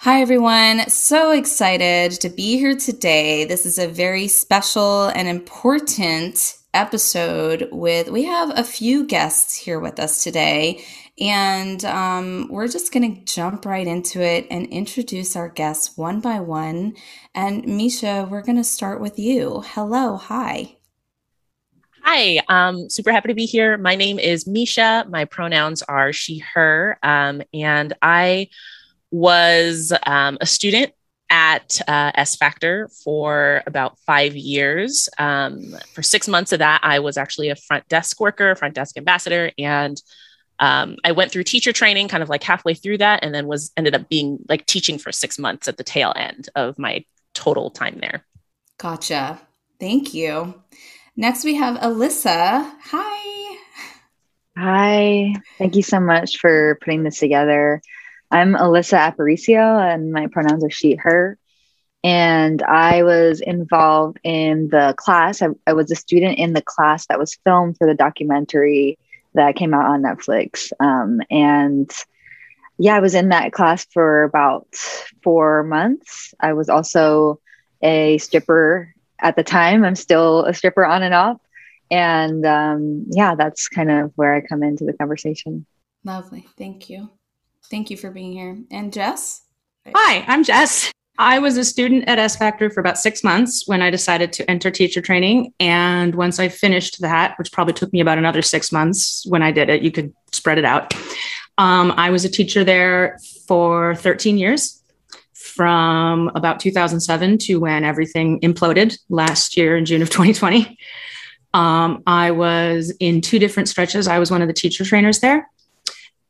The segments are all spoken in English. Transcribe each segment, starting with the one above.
Hi, everyone. So excited to be here today. This is a very special and important episode with, we have a few guests here with us today. And um, we're just going to jump right into it and introduce our guests one by one. And Misha, we're going to start with you. Hello. Hi. Hi, um, super happy to be here. My name is Misha. My pronouns are she, her, um, and I was um, a student at uh, S Factor for about five years. Um, for six months of that, I was actually a front desk worker, front desk ambassador, and um, I went through teacher training, kind of like halfway through that, and then was ended up being like teaching for six months at the tail end of my total time there. Gotcha. Thank you. Next, we have Alyssa. Hi. Hi. Thank you so much for putting this together. I'm Alyssa Aparicio, and my pronouns are she, her. And I was involved in the class. I, I, was a student in the class that was filmed for the documentary that came out on Netflix. Um, and yeah, I was in that class for about four months. I was also a stripper at the time. I'm still a stripper on and off. And um, yeah, that's kind of where I come into the conversation. Lovely. Thank you. Thank you for being here. And Jess? Hi, I'm Jess. I was a student at S Factor for about six months when I decided to enter teacher training. And once I finished that, which probably took me about another six months when I did it, you could spread it out. Um, I was a teacher there for 13 years from about 2007 to when everything imploded last year in June of 2020. Um, I was in two different stretches. I was one of the teacher trainers there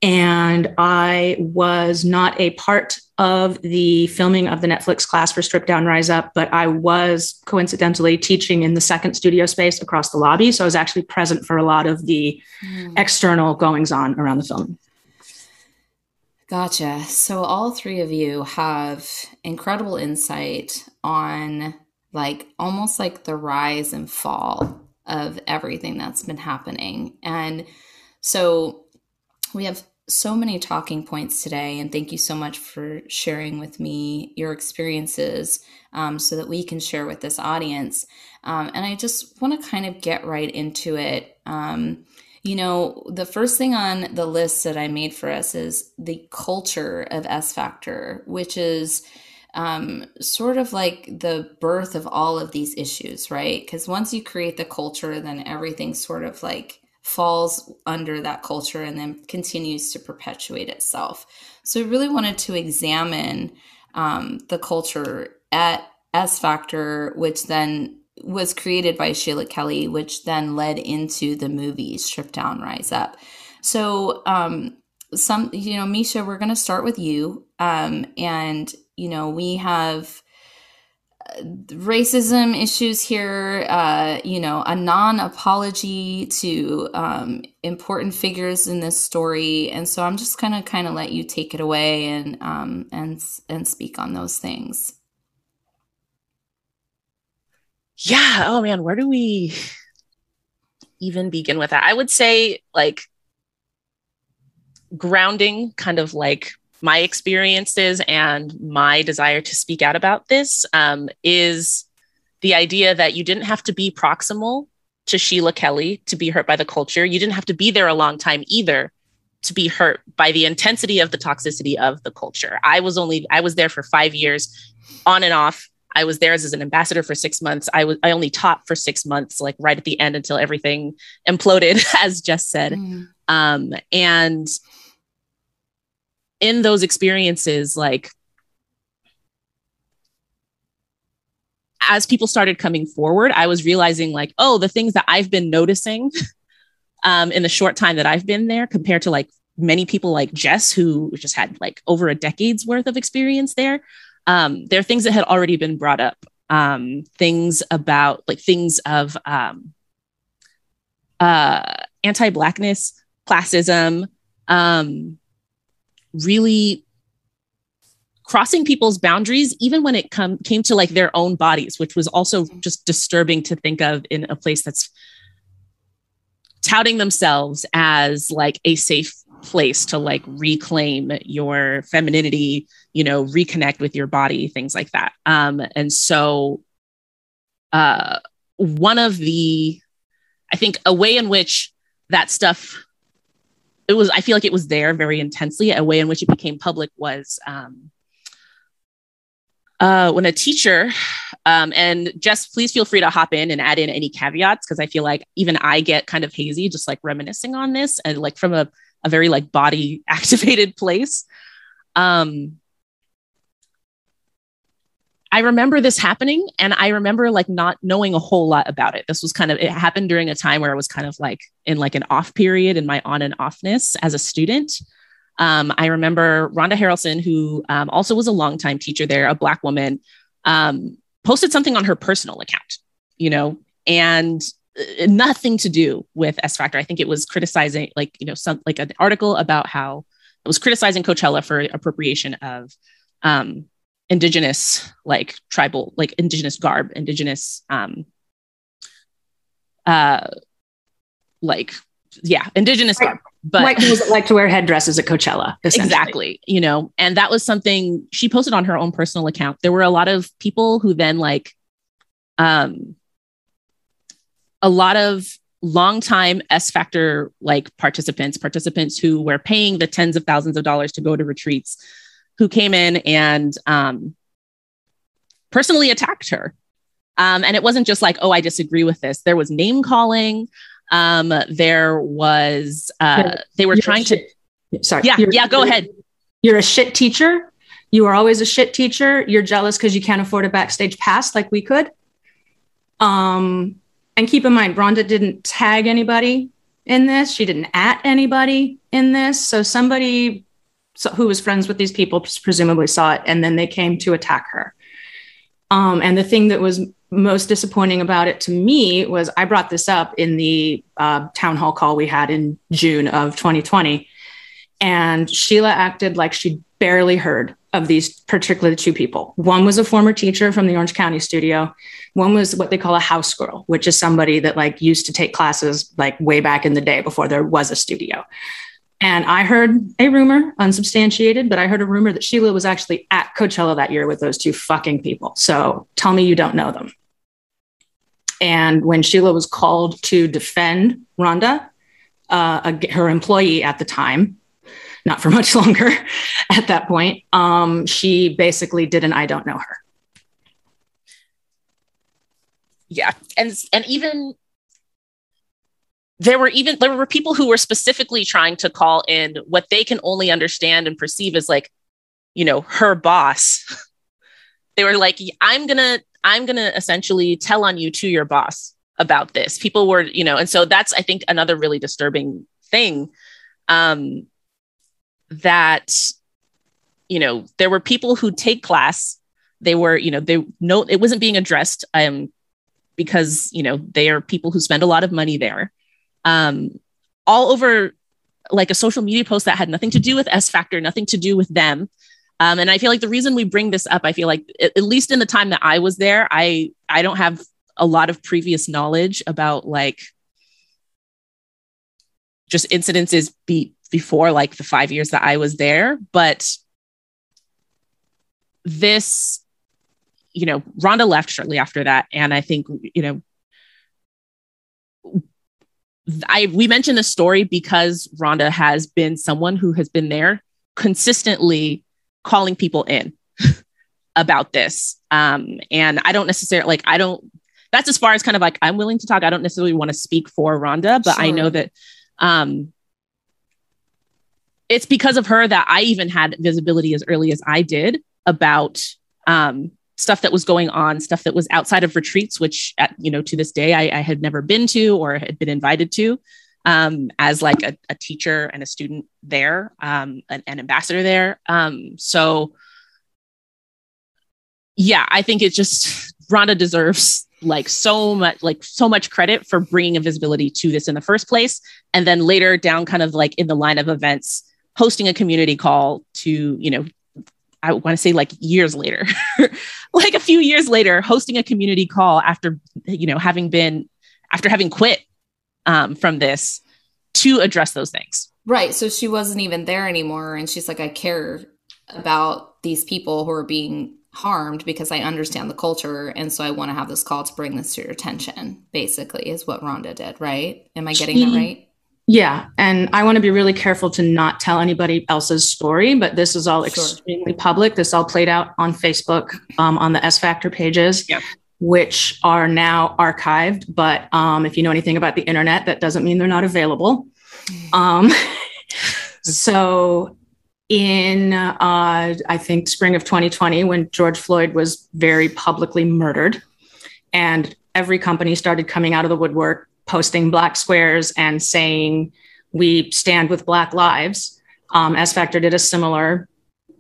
and I was not a part of the filming of the Netflix class for Strip Down Rise Up, but I was coincidentally teaching in the second studio space across the lobby. So I was actually present for a lot of the mm. external goings on around the film. Gotcha. So all three of you have incredible insight on like almost like the rise and fall of everything that's been happening. And so we have so many talking points today, and thank you so much for sharing with me your experiences um, so that we can share with this audience. Um, and I just want to kind of get right into it. Um, you know, the first thing on the list that I made for us is the culture of S Factor, which is um, sort of like the birth of all of these issues, right? Because once you create the culture, then everything sort of like falls under that culture and then continues to perpetuate itself. So I really wanted to examine um, the culture at S Factor, which then was created by Sheila Kelley, which then led into the movie Strip Down, Rise Up. So, um, some, you know, Misha, we're going to start with you. Um, and, you know, we have racism issues here, uh, you know, a non apology to um, important figures in this story, and so I'm just gonna kind of let you take it away and um, and and speak on those things. Yeah. Oh man, where do we even begin with that? I would say like grounding, kind of like my experiences and my desire to speak out about this um, is the idea that you didn't have to be proximal to Sheila Kelley to be hurt by the culture. You didn't have to be there a long time either to be hurt by the intensity of the toxicity of the culture. I was only I was there for 5 years on and off. I was there as an ambassador for 6 months. I was I only taught for 6 months like right at the end until everything imploded as Jess said. Mm. Um, and in those experiences, like as people started coming forward, I was realizing like, oh, the things that I've been noticing um, in the short time that I've been there compared to like many people like Jess, who just had like over a decade's worth of experience there. um, there are things that had already been brought up. Um, things about like things of um, uh, anti-blackness, classism, um, really crossing people's boundaries even when it come came to like their own bodies which was also just disturbing to think of in a place that's touting themselves as like a safe place to like reclaim your femininity you know reconnect with your body things like that. Um and so uh one of the i think a way in which that stuff it was i feel like it was there very intensely a way in which it became public was um uh, when a teacher, um, and just please feel free to hop in and add in any caveats because I feel like even I get kind of hazy just like reminiscing on this and like from a, a very like body activated place. Um, I remember this happening and I remember like not knowing a whole lot about it. This was kind of, it happened during a time where I was kind of like in like an off period in my on and offness as a student. Um, I remember Rhonda Harrelson, who um, also was a longtime teacher there, a Black woman, um, posted something on her personal account, you know, and uh, nothing to do with S Factor. I think it was criticizing, like, you know, some like an article about how it was criticizing Coachella for appropriation of um, indigenous, like tribal, like indigenous garb, indigenous, um, uh, like, yeah, indigenous garb but white girls that like to wear headdresses at Coachella. Exactly. You know, and that was something she posted on her own personal account. There were a lot of people who then like um a lot of longtime S Factor like participants, participants who were paying the tens of thousands of dollars to go to retreats, who came in and um personally attacked her. Um, and it wasn't just like, oh, I disagree with this. There was name calling. Um, there was uh, they were trying to. Sorry. Yeah. Yeah. Go ahead. You're a shit teacher. You are always a shit teacher. You're jealous because you can't afford a backstage pass like we could. Um, and keep in mind, Rhonda didn't tag anybody in this. She didn't at anybody in this. So somebody who was friends with these people presumably saw it, and then they came to attack her. Um, and the thing that was most disappointing about it to me was I brought this up in the uh, town hall call we had in June of 2020. And Sheila acted like she barely heard of these particularly two people. One was a former teacher from the Orange County studio. One was what they call a house girl, which is somebody that like used to take classes like way back in the day before there was a studio. And I heard a rumor, unsubstantiated, but I heard a rumor that Sheila was actually at Coachella that year with those two fucking people. So tell me you don't know them. And when Sheila was called to defend Rhonda, uh, her employee at the time, not for much longer at that point, um, she basically did an I don't know her. Yeah. And, and even there were even there were people who were specifically trying to call in what they can only understand and perceive as like you know her boss. They were like i'm gonna i'm gonna essentially tell on you to your boss about this. People were you know and so that's i think another really disturbing thing um that you know there were people who take class. They were you know they no it wasn't being addressed um because you know they are people who spend a lot of money there um, all over like a social media post that had nothing to do with S Factor, nothing to do with them. Um, and I feel like the reason we bring this up, I feel like at least in the time that I was there, I I don't have a lot of previous knowledge about like just incidences be, before like the five years that I was there, but this, you know, Rhonda left shortly after that, and I think you know I we mentioned the story because Rhonda has been someone who has been there consistently calling people in about this. Um, and I don't necessarily like I don't that's as far as kind of like I'm willing to talk. I don't necessarily want to speak for Rhonda, but sure. I know that um it's because of her that I even had visibility as early as I did about um stuff that was going on, stuff that was outside of retreats, which at, you know to this day I, I had never been to or had been invited to. Um, as like a, a, teacher and a student there, um, an, an ambassador there. Um, so yeah, I think it just Rhonda deserves like so much like so much credit for bringing a visibility to this in the first place and then later down kind of like in the line of events hosting a community call to you know i want to say like years later like a few years later hosting a community call after you know having been after having quit um, from this to address those things right so she wasn't even there anymore and she's like i care about these people who are being harmed because I understand the culture. And so I want to have this call to bring this to your attention, basically, is what Rhonda did, right? Am I getting that right? Yeah. And I want to be really careful to not tell anybody else's story, but this is all sure. extremely public. This all played out on Facebook um, on the S Factor pages. Yep. Which are now archived, but um, if you know anything about the internet, that doesn't mean they're not available. Mm. Um, so in uh, I think spring of 2020 when George Floyd was very publicly murdered, and every company started coming out of the woodwork, posting black squares and saying we stand with Black lives. Um, S Factor did a similar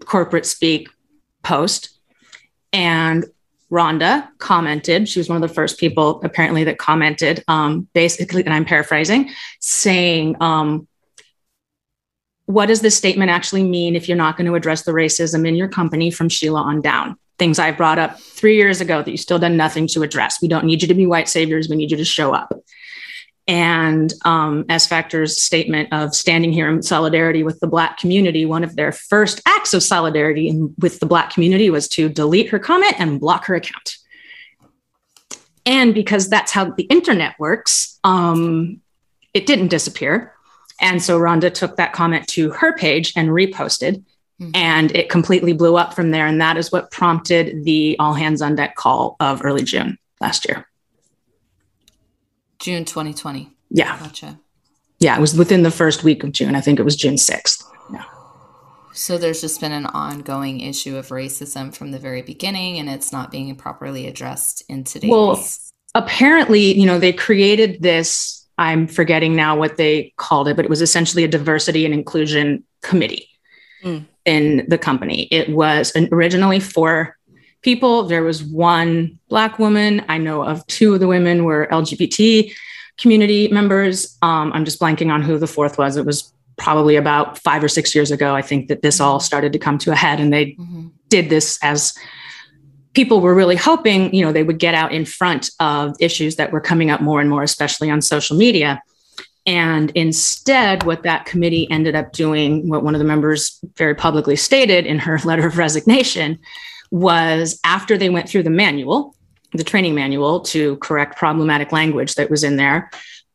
corporate speak post, and Rhonda commented. She was one of the first people apparently that commented, um, basically, and I'm paraphrasing, saying. Um, what does this statement actually mean if you're not going to address the racism in your company from Sheila on down? Things I brought up three years ago that you've still done nothing to address. We don't need you to be white saviors. We need you to show up. And um, S Factor's statement of standing here in solidarity with the Black community, one of their first acts of solidarity in, with the Black community was to delete her comment and block her account. And because that's how the internet works, um, it didn't disappear and so Rhonda took that comment to her page and reposted, mm-hmm. and it completely blew up from there. And that is what prompted the all hands on deck call of early June last year. June 2020. Yeah. Gotcha. Yeah, it was within the first week of June. I think it was June 6th. Yeah. So there's just been an ongoing issue of racism from the very beginning, and it's not being properly addressed in today's. Well, apparently, you know, they created this I'm forgetting now what they called it, but it was essentially a diversity and inclusion committee mm. in the company. It was originally four people. There was one Black woman. I know of two of the women were LGBT community members. Um, I'm just blanking on who the fourth was. It was probably about five or six years ago. I think that this all started to come to a head, and they mm-hmm. did this as people were really hoping, you know, they would get out in front of issues that were coming up more and more, especially on social media. And instead, what that committee ended up doing, what one of the members very publicly stated in her letter of resignation, was after they went through the manual, the training manual to correct problematic language that was in there,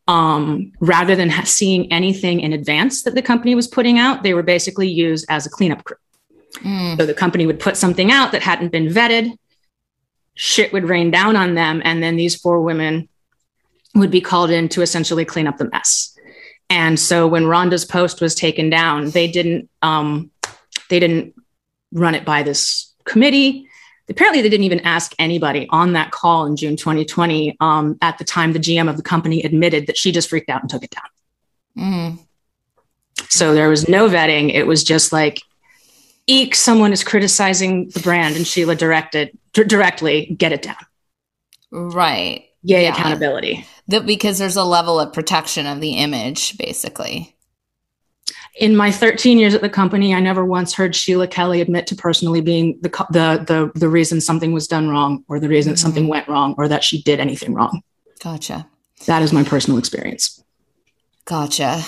um, rather than ha- seeing anything in advance that the company was putting out, they were basically used as a cleanup crew. Mm. So the company would put something out that hadn't been vetted shit would rain down on them. And then these four women would be called in to essentially clean up the mess. And so when Rhonda's post was taken down, they didn't um, they didn't run it by this committee. Apparently, they didn't even ask anybody on that call in June 2020. Um, at the time, the GM of the company admitted that she just freaked out and took it down. Mm. So there was no vetting. It was just like, eek, someone is criticizing the brand, and Sheila directed d- directly get it down. Right. Yay, yeah. accountability. That because there's a level of protection of the image, basically. In my 13 years at the company, I never once heard Sheila Kelley admit to personally being the the the, the reason something was done wrong, or the reason mm-hmm. something went wrong, or that she did anything wrong. Gotcha. That is my personal experience. Gotcha.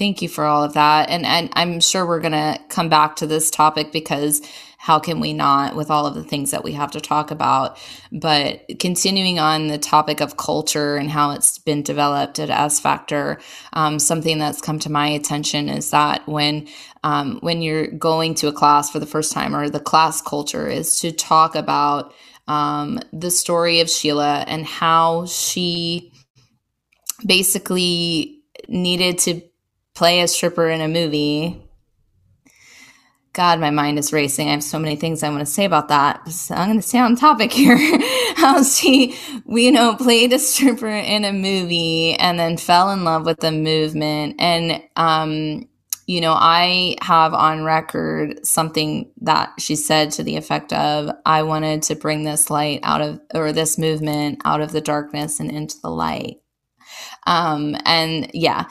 Thank you for all of that. And, and I'm sure we're going to come back to this topic because how can we not with all of the things that we have to talk about but continuing on the topic of culture and how it's been developed at s factor um, something that's come to my attention is that when um, when you're going to a class for the first time or the class culture is to talk about um, the story of sheila and how she basically needed to play a stripper in a movie God, my mind is racing. I have so many things I want to say about that. So I'm going to stay on topic here. How she, we, you know, played a stripper in a movie and then fell in love with the movement. And um, you know, I have on record something that she said to the effect of, I wanted to bring this light out of, or this movement out of the darkness and into the light. Um, and yeah.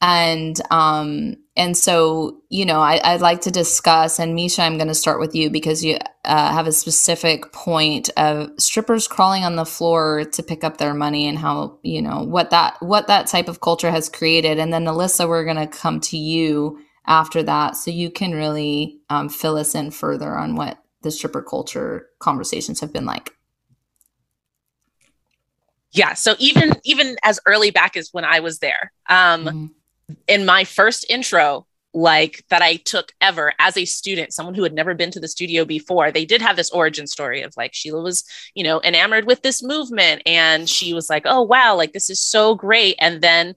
And, um, and so, you know, I, i'd like to discuss, and Misha, I'm going to start with you because you uh, have a specific point of strippers crawling on the floor to pick up their money and how, you know, what that what that type of culture has created. And then Alyssa, we're going to come to you after that, so you can really um, fill us in further on what the stripper culture conversations have been like. Yeah. So even even as early back as when I was there, um, mm-hmm in my first intro like that I took ever as a student, someone who had never been to the studio before. They did have this origin story of like Sheila was, you know, enamored with this movement and she was like, "Oh wow, like this is so great." And then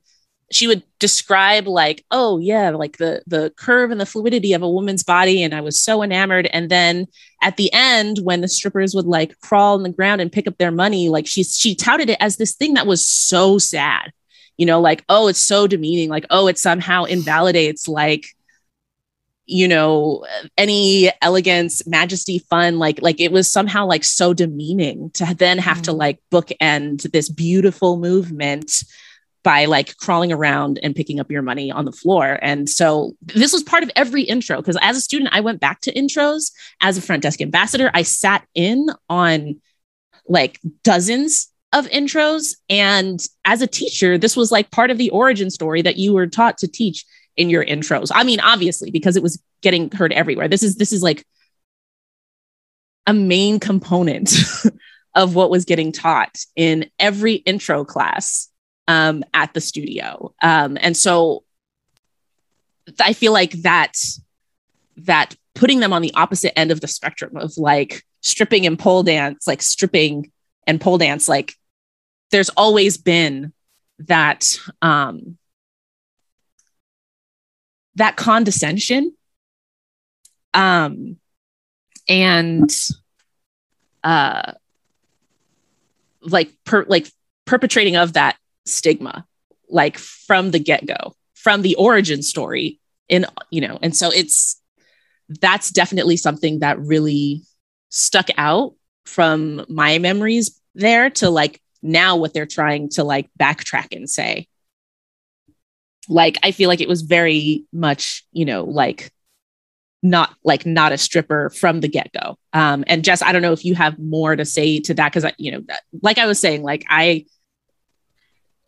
she would describe like, "Oh yeah, like the the curve and the fluidity of a woman's body and I was so enamored." And then at the end when the strippers would like crawl on the ground and pick up their money, like she she touted it as this thing that was so sad you know like oh it's so demeaning like oh it somehow invalidates like you know any elegance majesty fun like like it was somehow like so demeaning to then have mm-hmm. to like bookend this beautiful movement by like crawling around and picking up your money on the floor. And so this was part of every intro because as a student, I went back to intros as a front desk ambassador. I sat in on like dozens of intros. And as a teacher, this was like part of the origin story that you were taught to teach in your intros. I mean, obviously, because it was getting heard everywhere. This is this is like a main component of what was getting taught in every intro class um, at the studio. Um, and so I feel like that that putting them on the opposite end of the spectrum of like stripping and pole dance, like stripping and pole dance, like there's always been that um, that condescension. Um, and uh, like per, like perpetrating of that stigma like from the get-go from the origin story in you know and so it's that's definitely something that really stuck out from my memories there to like now what they're trying to like backtrack and say. Like i feel like it was very much you know like not like not a stripper from the get-go. Um and jess i don't know if you have more to say to that because I, you know like i was saying like i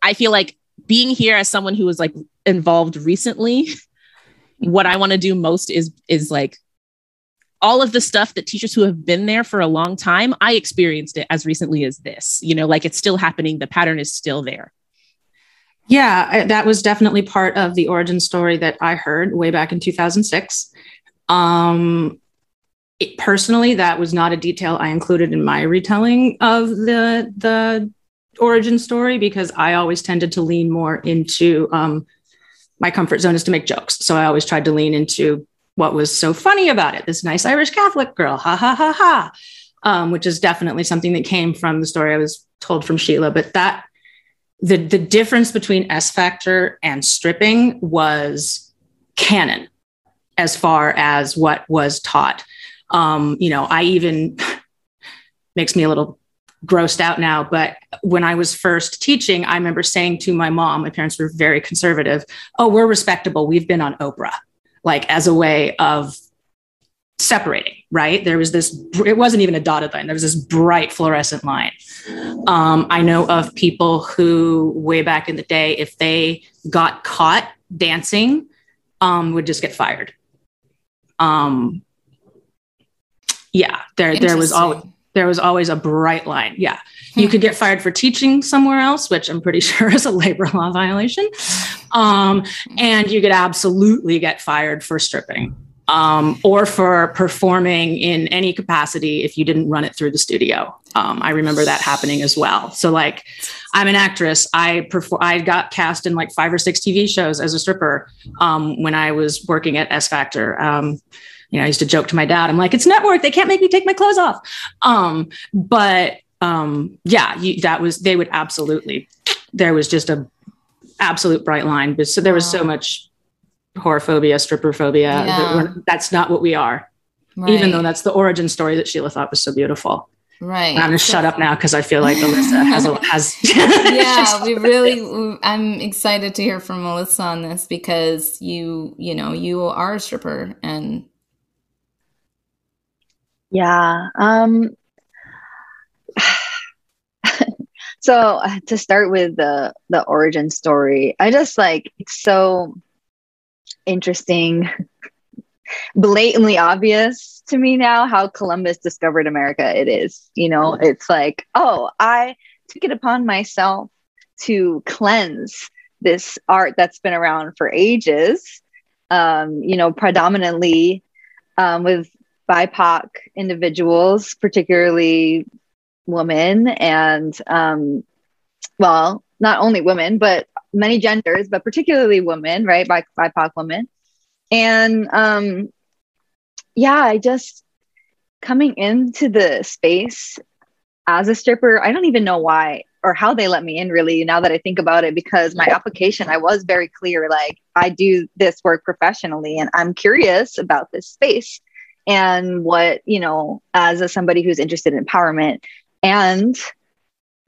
i feel like being here as someone who was like involved recently what i want to do most is is like all of the stuff that teachers who have been there for a long time, I experienced it as recently as this. You know, like it's still happening, the pattern is still there. Yeah, that was definitely part of the origin story that I heard way back in 2006. Um, it, personally, that was not a detail I included in my retelling of the the origin story because I always tended to lean more into um, my comfort zone is to make jokes. So I always tried to lean into what was so funny about it? This nice Irish Catholic girl, ha ha ha ha, um, which is definitely something that came from the story I was told from Sheila. But that the the difference between S Factor and stripping was canon as far as what was taught. Um, you know, I even makes me a little grossed out now, but when I was first teaching, I remember saying to my mom, my parents were very conservative, "Oh, we're respectable. We've been on Oprah." Like as a way of separating, right? There was this, it wasn't even a dotted line, there was this bright fluorescent line. Um, I know of people who, way back in the day, if they got caught dancing, um, would just get fired. Um, yeah, there, there was always, there was always a bright line. Yeah. You could get fired for teaching somewhere else, which I'm pretty sure is a labor law violation. Um, and you could absolutely get fired for stripping um, or for performing in any capacity if you didn't run it through the studio. Um, I remember that happening as well. So, like, I'm an actress. I perform. I got cast in like five or six TV shows as a stripper um, when I was working at S Factor. Um, you know, I used to joke to my dad. I'm like, "It's network. They can't make me take my clothes off." Um, but um, yeah, you, that was they would absolutely. There was just a absolute bright line, but so there was so much whorephobia, stripperphobia. Yeah. That we're- that's not what we are, Right. even though that's the origin story that Sheila thought was so beautiful. right. And I'm gonna shut up now because I feel like Alyssa has a, has. yeah, we really. I'm excited to hear from Melissa on this because you, you know, you are a stripper, and Yeah. Um so uh, to start with the the origin story, I just like it's so interesting, blatantly obvious to me now how Columbus discovered America it is. You know, it's like, oh, I took it upon myself to cleanse this art that's been around for ages. Um, you know, predominantly um, with BIPOC individuals, particularly women, and um, well, not only women, but many genders, but particularly women, right? By BIPOC women. And um, yeah, I just coming into the space as a stripper, I don't even know why or how they let me in really now that I think about it because my application I was very clear like I do this work professionally and I'm curious about this space and what you know as a, somebody who's interested in empowerment and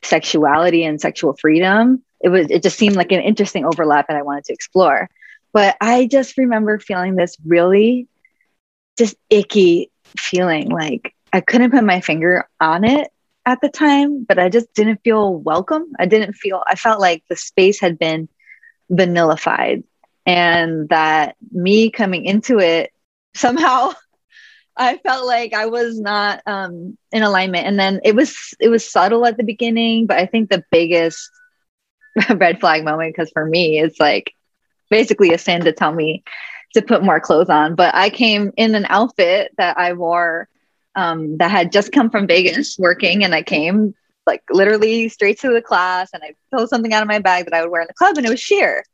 sexuality and sexual freedom it was it just seemed like an interesting overlap that I wanted to explore but I just remember feeling this really just icky feeling like I couldn't put my finger on it at the time, but I just didn't feel welcome. I didn't feel, I felt like the space had been vanillified and that me coming into it somehow I felt like I was not um, in alignment. And then it was, it was subtle at the beginning, but I think the biggest red flag moment, because for me, it's like basically a sin to tell me to put more clothes on. But I came in an outfit that I wore um, that had just come from Vegas working, and I came like literally straight to the class, and I pulled something out of my bag that I would wear in the club, and it was sheer.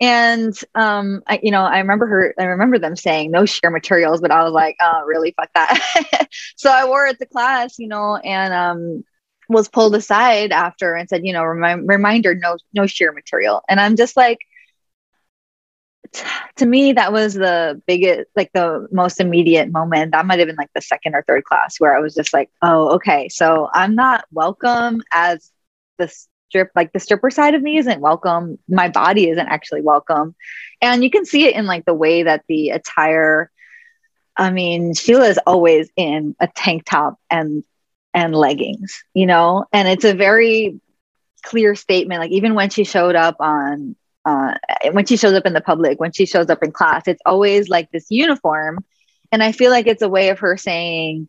And um, I, you know, I remember her. I remember them saying no sheer materials, but I was like, oh, really? Fuck that. so I wore it to class, you know, and um, was pulled aside after and said, you know, remi- reminder, no, no sheer material. And I'm just like, to me that was the biggest like the most immediate moment that might have been like the second or third class where i was just like oh okay so i'm not welcome as the strip like the stripper side of me isn't welcome my body isn't actually welcome and you can see it in like the way that the attire i mean sheila is always in a tank top and and leggings you know and it's a very clear statement like even when she showed up on uh, when she shows up in the public, when she shows up in class, it's always like this uniform. And I feel like it's a way of her saying,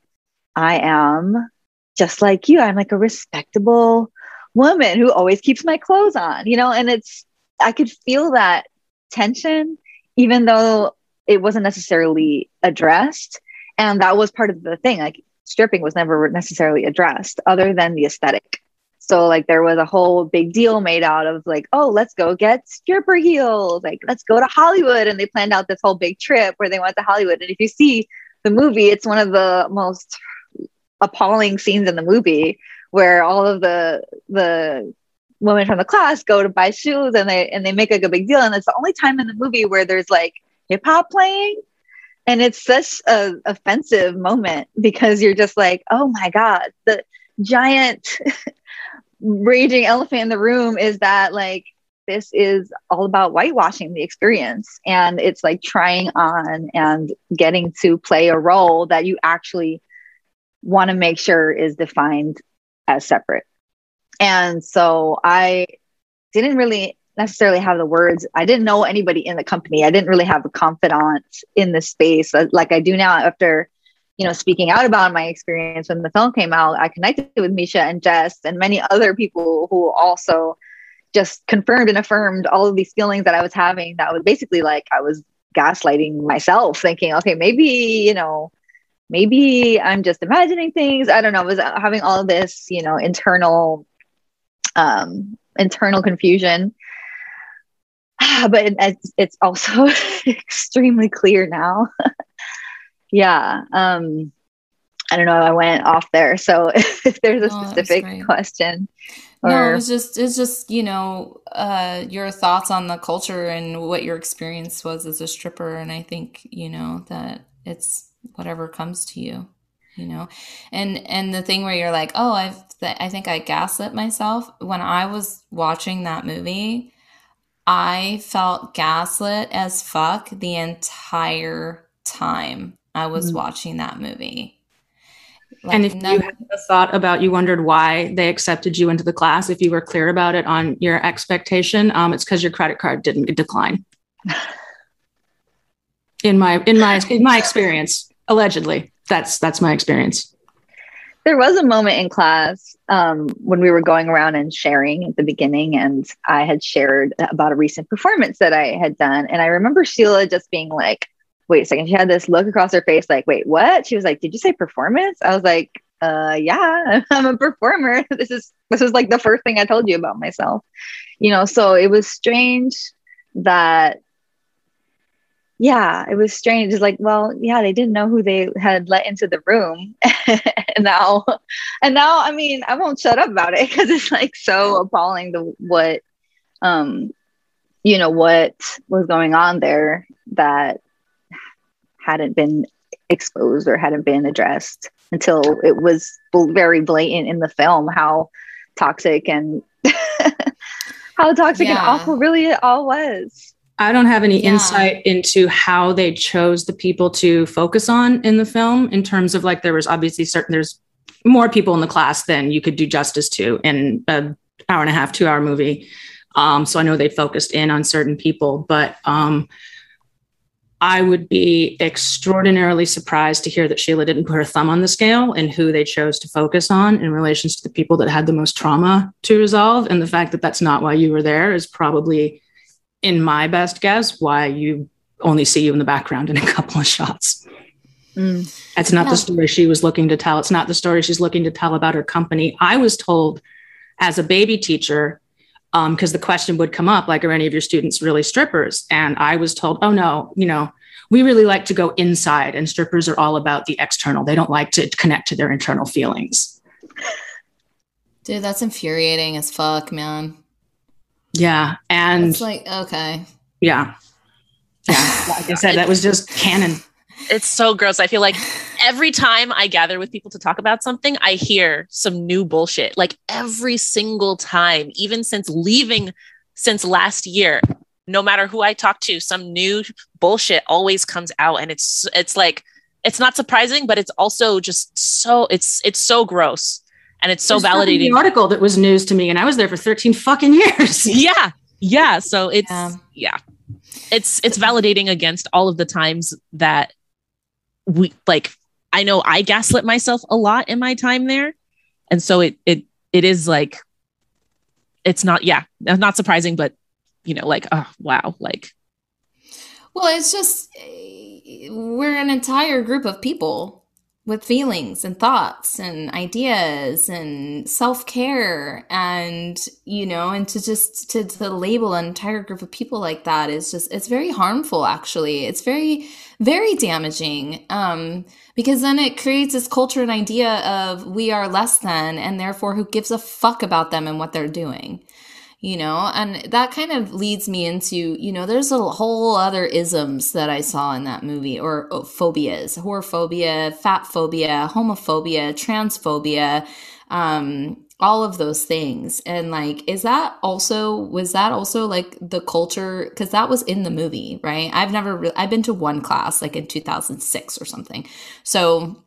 I am just like you. I'm like a respectable woman who always keeps my clothes on, you know? And it's, I could feel that tension, even though it wasn't necessarily addressed. And that was part of the thing. Like stripping was never necessarily addressed other than the aesthetic. So like there was a whole big deal made out of like, oh, let's go get stripper heels. Like, let's go to Hollywood. And they planned out this whole big trip where they went to Hollywood. And if you see the movie, it's one of the most appalling scenes in the movie where all of the the women from the class go to buy shoes and they and they make like a big deal. And it's the only time in the movie where there's like hip hop playing. And it's such a offensive moment because you're just like, oh my God, the giant raging elephant in the room is that like this is all about whitewashing the experience and it's like trying on and getting to play a role that you actually want to make sure is defined as separate. And so i didn't really necessarily have the words. I didn't know anybody in the company. I didn't really have a confidant in the space. Like i do now after you know, speaking out about my experience when the film came out, I connected with Misha and Jess and many other people who also just confirmed and affirmed all of these feelings that I was having. That was basically like I was gaslighting myself, thinking, okay, maybe, you know, maybe I'm just imagining things. I don't know. I was having all this, you know, internal, um, internal confusion. But it, it's also extremely clear now yeah um i don't know i went off there so if there's a Oh, specific question Or, No, it's just it's just you know uh, your thoughts on the culture and what your experience was as a stripper, and I think you know that it's whatever comes to you, you know, and and the thing where you're like, oh, I've th- I think I gaslit myself when I was watching that movie. I felt gaslit as fuck the entire time I was Mhm. watching that movie. and if you had a thought about you wondered why they accepted you into the class, if you were clear about it on your expectation, um, it's because your credit card didn't decline. In my in my in my experience, allegedly, that's that's my experience. there was a moment in class um, when we were going around and sharing at the beginning, and I had shared about a recent performance that I had done. And I remember Sheila just being like, wait a second. She had this look across her face, like, wait, what? She was like, did you say performance? I was like, uh, yeah, I'm a performer. This is, this is like the first thing I told you about myself, you know? So it was strange that yeah, it was strange. It's like, well, yeah, they didn't know who they had let into the room. and now, and now, I mean, I won't shut up about it because it's like so appalling the what, um, you know, what was going on there that hadn't been exposed or hadn't been addressed until it was very blatant in the film how toxic and how toxic and awful really it all was. I don't have any Yeah. insight into how they chose the people to focus on in the film in terms of like there was obviously certain there's more people in the class than you could do justice to in an hour and a half, two hour movie. Um, so I know they focused in on certain people, but um, I would be extraordinarily surprised to hear that Sheila didn't put her thumb on the scale and who they chose to focus on in relation to the people that had the most trauma to resolve. And the fact that that's not why you were there is probably in my best guess, why you only see you in the background in a couple of shots. Mm. That's not Yeah. the story she was looking to tell. It's not the story she's looking to tell about her company. I was told as a baby teacher, because the question would come up, like, are any of your students really strippers? And I was told, oh no, you know, we really like to go inside, and strippers are all about the external. They don't like to connect to their internal feelings. dude, that's infuriating as fuck, man. Yeah. And It's like, okay. yeah. Yeah. Like I said, that was just canon. It's so gross. I feel like every time I gather with people to talk about something, I hear some new bullshit. Like every single time, even since leaving since last year, no matter who I talk to, some new bullshit always comes out and it's it's like it's not surprising, but it's also just so it's it's so gross and it's so There's validating. The article that was news to me, and I was there for 13 fucking years. yeah yeah so it's Yeah. yeah. it's it's validating against all of the times that we like i know i gaslit myself a lot in my time there and so it it it is like it's not yeah not surprising but you know like oh wow like Well, it's just eh, we're an entire group of people with feelings and thoughts and ideas and self-care and you know and to just to, to label an entire group of people like that is just it's very harmful actually. It's very very damaging um because then it creates this culture and idea of we are less than and therefore who gives a fuck about them and what they're doing you know and that kind of leads me into you know there's a whole other isms that i saw in that movie or oh, phobias whorephobia fat phobia homophobia transphobia um all of those things. And like is that also was that also like the culture? Because that was in the movie right? I've never re- i've been to one class like in 2006 or something. So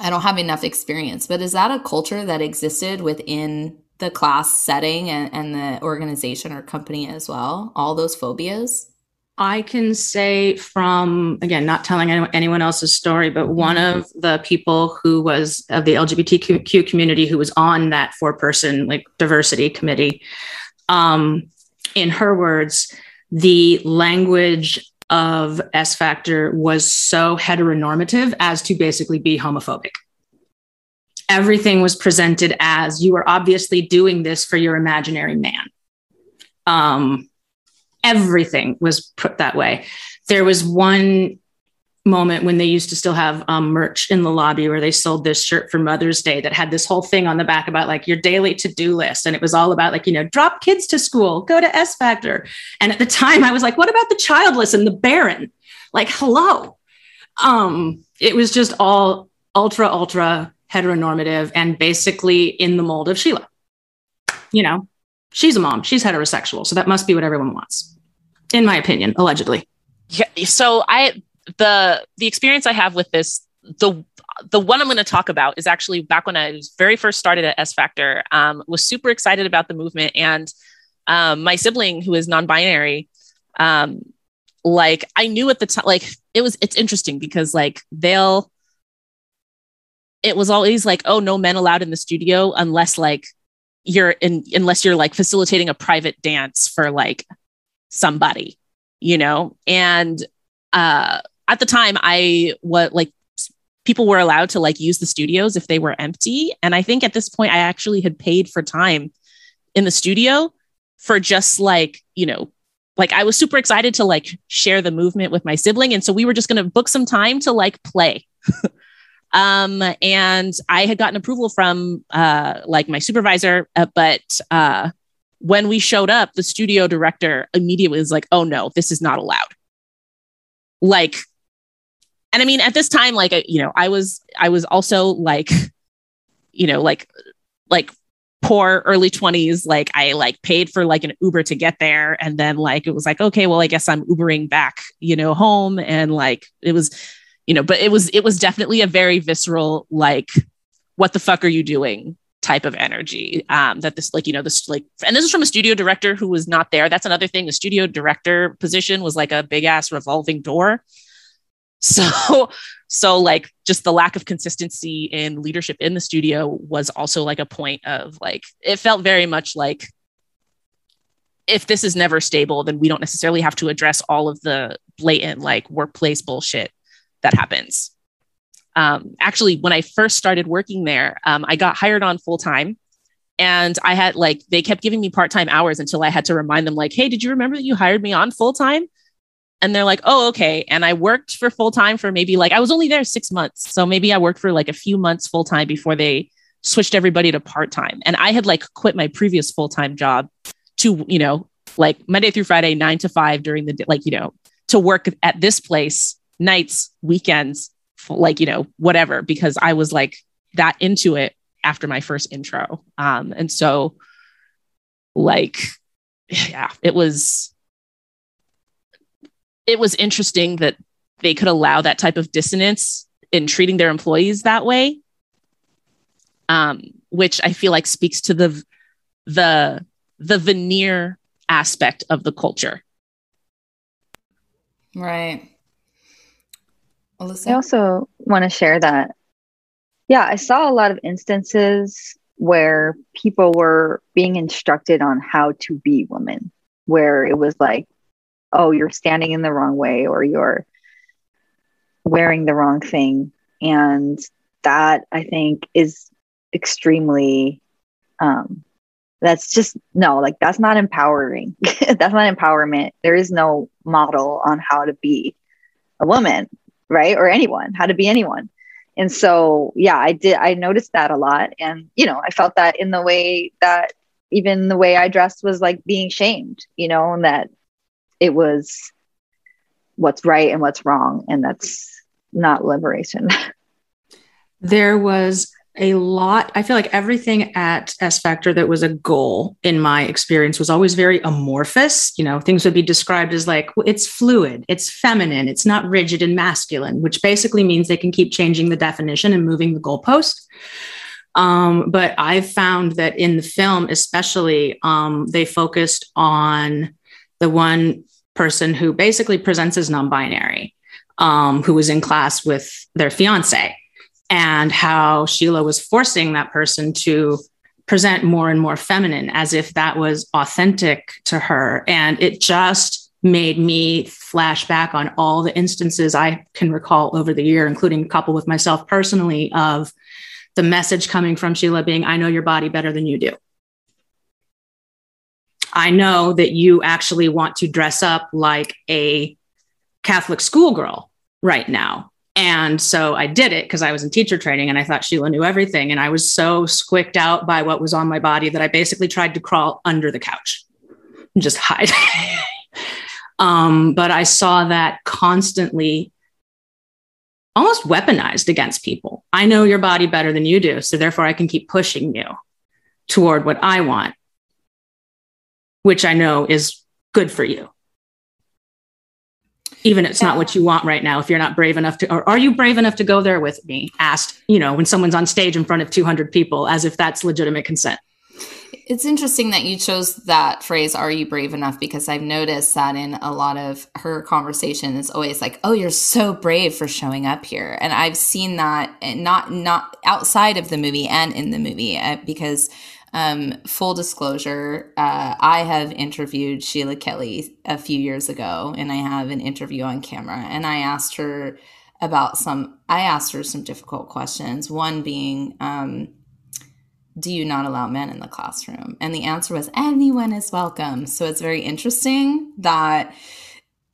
I don't have enough experience, but is that a culture that existed within the class setting and, and the organization or company as well? All those phobias? I can say from, again, not telling anyone, else's story, but one of the people who was of the LGBTQ community who was on that four person like diversity committee, um, in her words, the language of S Factor was so heteronormative as to basically be homophobic. Everything was presented as you are obviously doing this for your imaginary man. Um, everything was put that way. There was one moment when they used to still have um, merch in the lobby where they sold this shirt for Mother's Day that had this whole thing on the back about like your daily to do list. And it was all about like, you know, drop kids to school, go to S Factor. And at the time I was like, what about the childless and the barren? Like, hello. Um, it was just all ultra, ultra heteronormative and basically in the mold of Sheila. You know, she's a mom, she's heterosexual. So that must be what everyone wants, in my opinion, allegedly. Yeah. So I, the the experience I have with this, the the one I'm going to talk about is actually back when I was very first started at S Factor. Um, was super excited about the movement, and um, my sibling who is non-binary, um, like I knew at the time, like it was. It's interesting because like they'll. It was always like, oh, no men allowed in the studio unless like you're in unless you're like facilitating a private dance for like somebody, you know, and uh at the time I what like people were allowed to like use the studios if they were empty. And I think at this point I actually had paid for time in the studio for just like, you know, like I was super excited to like share the movement with my sibling. And so we were just going to book some time to like play. um, and I had gotten approval from uh, like my supervisor, uh, but uh, when we showed up, the studio director immediately was like, oh no, this is not allowed. Like and I mean, at this time, like, you know, I was, I was also like, you know, like, like poor early 20s. Like, I like paid for like an Uber to get there. And then, like, it was like, okay, well, I guess I'm Ubering back, you know, home. And like, it was, you know, but it was, it was definitely a very visceral, like, what the fuck are you doing? type of energy um that this like you know this like and this is from a studio director who was not there that's another thing the studio director position was like a big ass revolving door so, so like just the lack of consistency in leadership in the studio was also like a point of like, it felt very much like if this is never stable, then we don't necessarily have to address all of the blatant like workplace bullshit that happens. Um, actually, when I first started working there, um, I got hired on full time and I had like, they kept giving me part time hours until I had to remind them, like, hey, did you remember that you hired me on full time? and they're like, oh, okay. And I worked for full time for maybe like, I was only there six months. So maybe I worked for like a few months full time before they switched everybody to part time. And I had like quit my previous full time job to, you know, like Monday through Friday, nine to five during the day, like, you know, to work at this place, nights, weekends, like, you know, whatever, because I was like that into it after my first intro. Um, and so, like, yeah, it was it was interesting that they could allow that type of dissonance in treating their employees that way. Um, which i feel like speaks to the the the veneer aspect of the culture. Right Alyssa? i also want to share that yeah i saw a lot of instances where people were being instructed on how to be women where it was like oh, you're standing in the wrong way or you're wearing the wrong thing. And that I think is extremely, um, that's just no, like that's not empowering. that's not empowerment. There is no model on how to be a woman, right? Or anyone, how to be anyone. And so, yeah, I did, I noticed that a lot. And, you know, I felt that in the way that even the way I dressed was like being shamed, you know, and that it was what's right and what's wrong and that's not liberation there was a lot. I feel like everything at s factor that was a goal in my experience was always very amorphous. You know things would be described as like it's fluid it's feminine it's not rigid and masculine which basically means they can keep changing the definition and moving the goalpost. Um, but i've found that in the film especially um, they focused on the one person who basically presents as non binary, um, who was in class with their fiance, and how Sheila was forcing that person to present more and more feminine as if that was authentic to her. And it just made me flash back on all the instances I can recall over the year, including a couple with myself personally, of the message coming from Sheila being, I know your body better than you do. I know that you actually want to dress up like a Catholic schoolgirl. right now. And so I did it because I was in teacher training and I thought Sheila knew everything. And I was so squicked out by what was on my body that I basically tried to crawl under the couch and just hide. um, but I saw that constantly almost weaponized against people. I know your body better than you do. So therefore, I can keep pushing you toward what I want, which I know is good for you even if it's not what you want right now if you're not brave enough to or are you brave enough to go there with me? Asked you know when someone's on stage in front of 200 people as if that's legitimate consent. It's interesting that you chose that phrase are you brave enough? because i've noticed that in a lot of her conversation it's always like oh you're so brave for showing up here. And i've seen that not not outside of the movie and in the movie uh, because um, full disclosure, uh, I have interviewed Sheila Kelley a few years ago, and I have an interview on camera. And I asked her about some, I asked her some difficult questions. One being, um, do you not allow men in the classroom? And the answer was, anyone is welcome. So it's very interesting that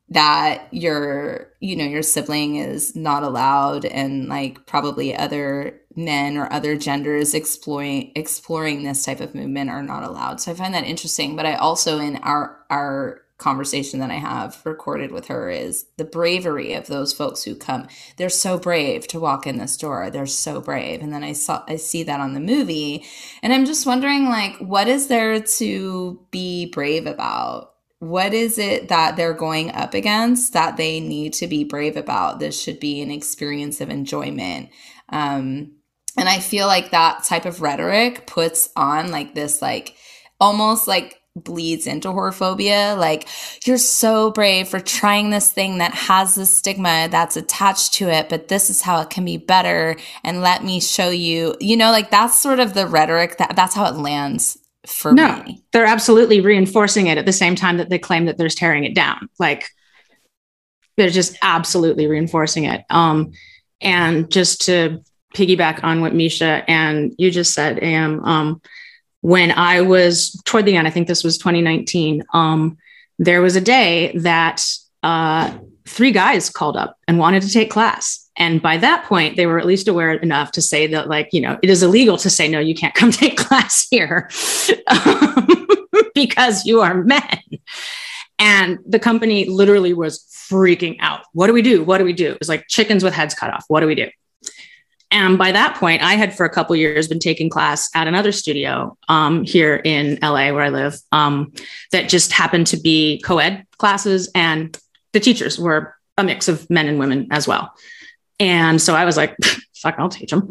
that your you know your sibling is not allowed and like probably other men or other genders exploring exploring this type of movement are not allowed. So i find that interesting. But i also in our our conversation that i have recorded with her is the bravery of those folks who come. They're so brave to walk in this door. They're so brave. And then i saw i see that on the movie. And i'm just wondering like what is there to be brave about what is it that they're going up against that they need to be brave about? This should be an experience of enjoyment. Um, and I feel like that type of rhetoric puts on like this, like almost like bleeds into whorephobia. Like, you're so brave for trying this thing that has this stigma that's attached to it, but this is how it can be better. And let me show you, you know, like that's sort of the rhetoric that that's how it lands for no, me. They're absolutely reinforcing it at the same time that they claim that they're tearing it down. Like they're just absolutely reinforcing it. Um, and just to piggyback on what Misha and you just said, Am, um, when I was toward the end, I think this was 2019, um, there was a day that uh, three guys called up and wanted to take class. And by that point, they were at least aware enough to say that, like, you know, it is illegal to say, no, you can't come take class here because you are men. And the company literally was freaking out. What do we do? What do we do? It was like chickens with heads cut off. What do we do? And by that point, I had for a couple years been taking class at another studio um, here in LA, where I live, um, that just happened to be co ed classes, and the teachers were a mix of men and women as well. And so I was like, fuck, I'll teach them.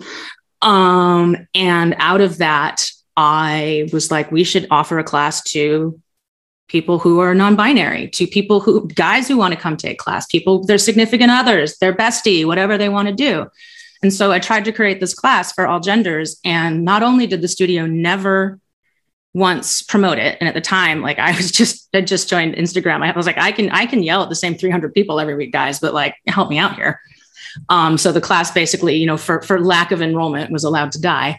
Um, and out of that, I was like, we should offer a class to people who are non-binary, to people who guys who want to come take class, people, their significant others, their bestie, whatever they want to do. And so I tried to create this class for all genders. And not only did the studio never once promote it, and at the time, like I was just I just joined Instagram. I was like, I can I can yell at the same 300 people every week, guys, but like help me out here. Um, so the class basically, you know, for, for lack of enrollment was allowed to die.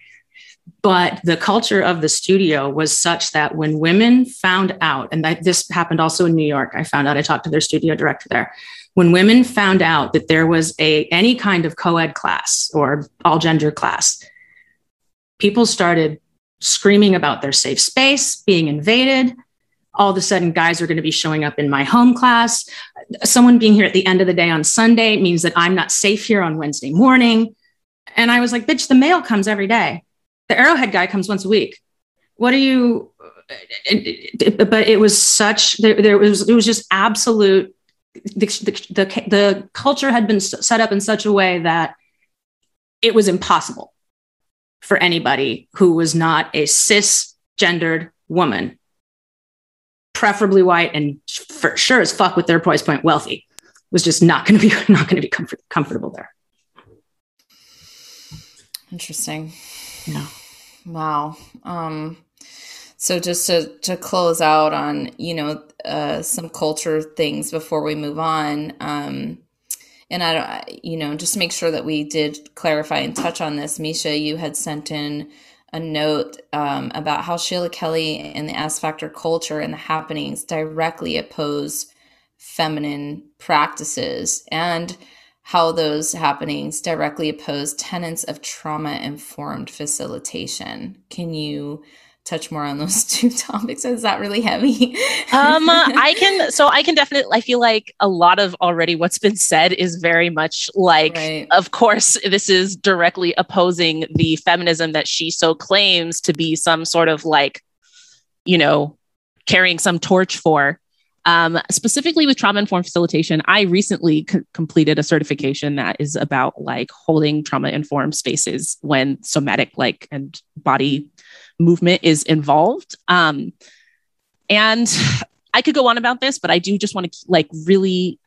But the culture of the studio was such that when women found out, and this happened also in New York, I found out, I talked to their studio director there. When women found out that there was a any kind of co-ed class or all gender class, people started screaming about their safe space being invaded all of a sudden guys are going to be showing up in my home class someone being here at the end of the day on sunday means that i'm not safe here on wednesday morning. And i was like bitch the mail comes every day. The arrowhead guy comes once a week. What are you but it was such there, there was it was just absolute the, the, the, the culture had been set up in such a way that it was impossible for anybody who was not a cisgendered woman preferably white and for sure as fuck with their price point wealthy was just not going to be not going to be comfort, comfortable there. Interesting. Yeah wow. Um so just to to close out on you know uh some culture things before we move on um and I don't, you know, just make sure that we did clarify and touch on this. Misha, you had sent in a note um, about how Sheila Kelley and the S Factor culture and the happenings directly oppose feminine practices and how those happenings directly oppose tenets of trauma informed facilitation. Can you touch more on those two topics? Is that really heavy? um, I can, so I can definitely, I feel like a lot of already what's been said is very much like, right. of course, this is directly opposing the feminism that she so claims to be some sort of like, you know, carrying some torch for. Um, specifically with trauma informed facilitation, I recently c- completed a certification that is about like holding trauma informed spaces when somatic like and body movement is involved. Um, and I could go on about this, but I do just want to like really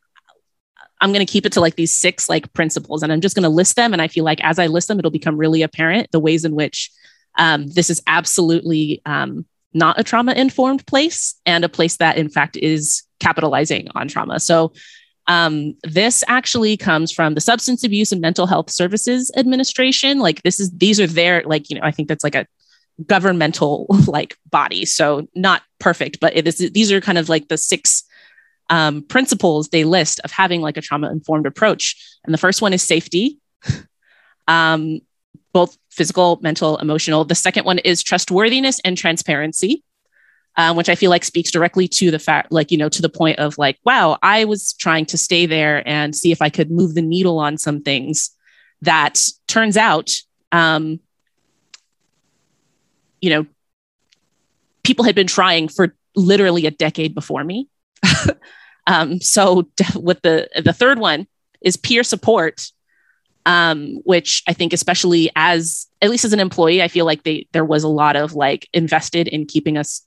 I'm going to keep it to like these six like principles and I'm just going to list them. And I feel like as I list them, it'll become really apparent the ways in which um, this is absolutely um, not a trauma informed place and a place that in fact is capitalizing on trauma. So um, this actually comes from the Substance Abuse and Mental Health Services Administration. Like this is these are their like you know I think that's like a governmental like body. So not perfect, but it is these are kind of like the six um, principles they list of having like a trauma informed approach. And the first one is safety. Um, both physical, mental, emotional. The second one is trustworthiness and transparency, um, which I feel like speaks directly to the fact, like, you know, to the point of like, wow, I was trying to stay there and see if I could move the needle on some things that turns out, um, you know, people had been trying for literally a decade before me. um, so with the the third one is peer support um, which I think, especially as at least as an employee, I feel like they there was a lot of like invested in keeping us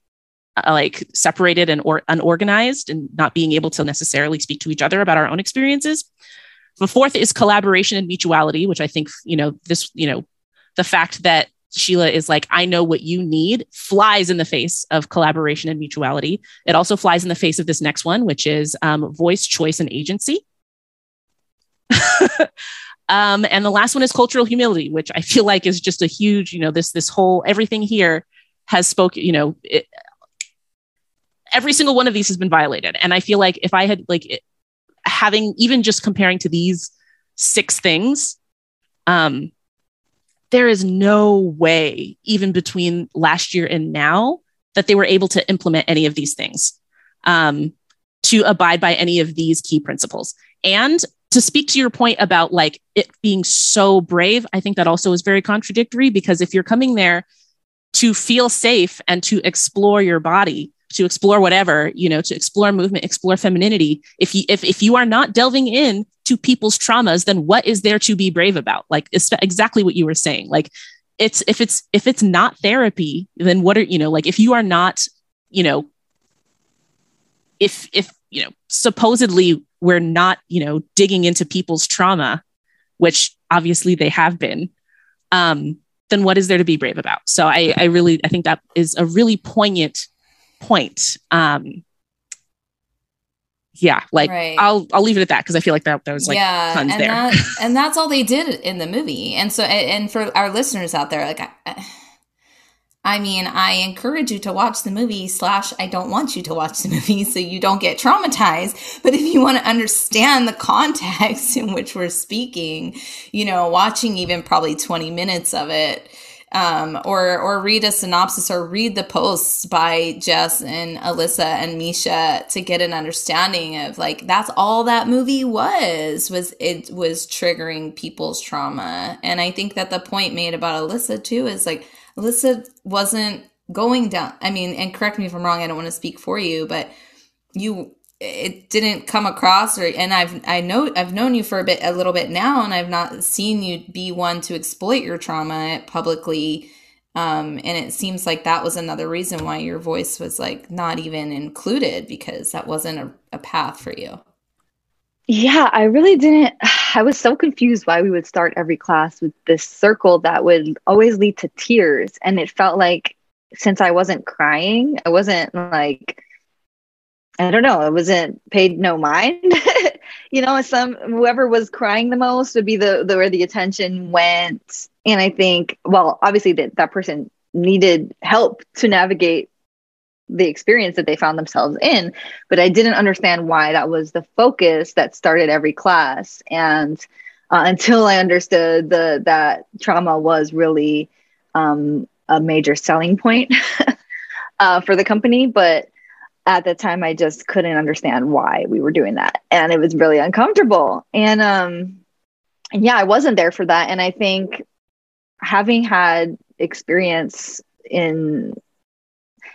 uh, like separated and or unorganized and not being able to necessarily speak to each other about our own experiences. The fourth is collaboration and mutuality, which I think you know this you know the fact that Sheila is like, I know what you need, flies in the face of collaboration and mutuality. It also flies in the face of this next one, which is um, voice, choice, and agency. Um, and the last one is cultural humility, which I feel like is just a huge, you know, this this whole everything here has spoken, you know, it, every single one of these has been violated. And I feel like if I had like it, having even just comparing to these six things, um, there is no way, even between last year and now, that they were able to implement any of these things um, to abide by any of these key principles. And to speak to your point about like it being so brave, I think that also is very contradictory because if you're coming there to feel safe and to explore your body, to explore whatever, you know, to explore movement, explore femininity, if you if if you are not delving in to people's traumas, then what is there to be brave about? Like it's exactly what you were saying. Like it's if it's if it's not therapy, then what are you know, like if you are not, you know, if if you know supposedly we're not, you know, digging into people's trauma, which obviously they have been, um, then what is there to be brave about? So I, I really, I think that is a really poignant point. Um, yeah, like right. I'll I'll leave it at that because I feel like that there was like yeah, tons and there, that, and that's all they did in the movie. And so, and for our listeners out there, like. I, I mean, I encourage you to watch the movie, slash, I don't want you to watch the movie so you don't get traumatized. But if you want to understand the context in which we're speaking, you know, watching even probably 20 minutes of it, um, or or read a synopsis or read the posts by Jess and Alyssa and Misha to get an understanding of like that's all that movie was was it was triggering people's trauma. And I think that the point made about Alyssa too is like Alyssa wasn't going down. I mean, and correct me if I'm wrong, I don't want to speak for you, but you it didn't come across or and I've I know I've known you for a bit a little bit now and I've not seen you be one to exploit your trauma publicly um and it seems like that was another reason why your voice was like not even included because that wasn't a, a path for you. Yeah, I really didn't. I was so confused why we would start every class with this circle that would always lead to tears. And it felt like since I wasn't crying, I wasn't like, I don't know, it wasn't paid no mind. you know, some whoever was crying the most would be the, the where the attention went. And I think, well, obviously that that person needed help to navigate the experience that they found themselves in but i didn't understand why that was the focus that started every class and uh, until i understood the that trauma was really um, a major selling point uh, for the company but at the time i just couldn't understand why we were doing that. And it was really uncomfortable. And um and yeah i wasn't there for that. And i think having had experience in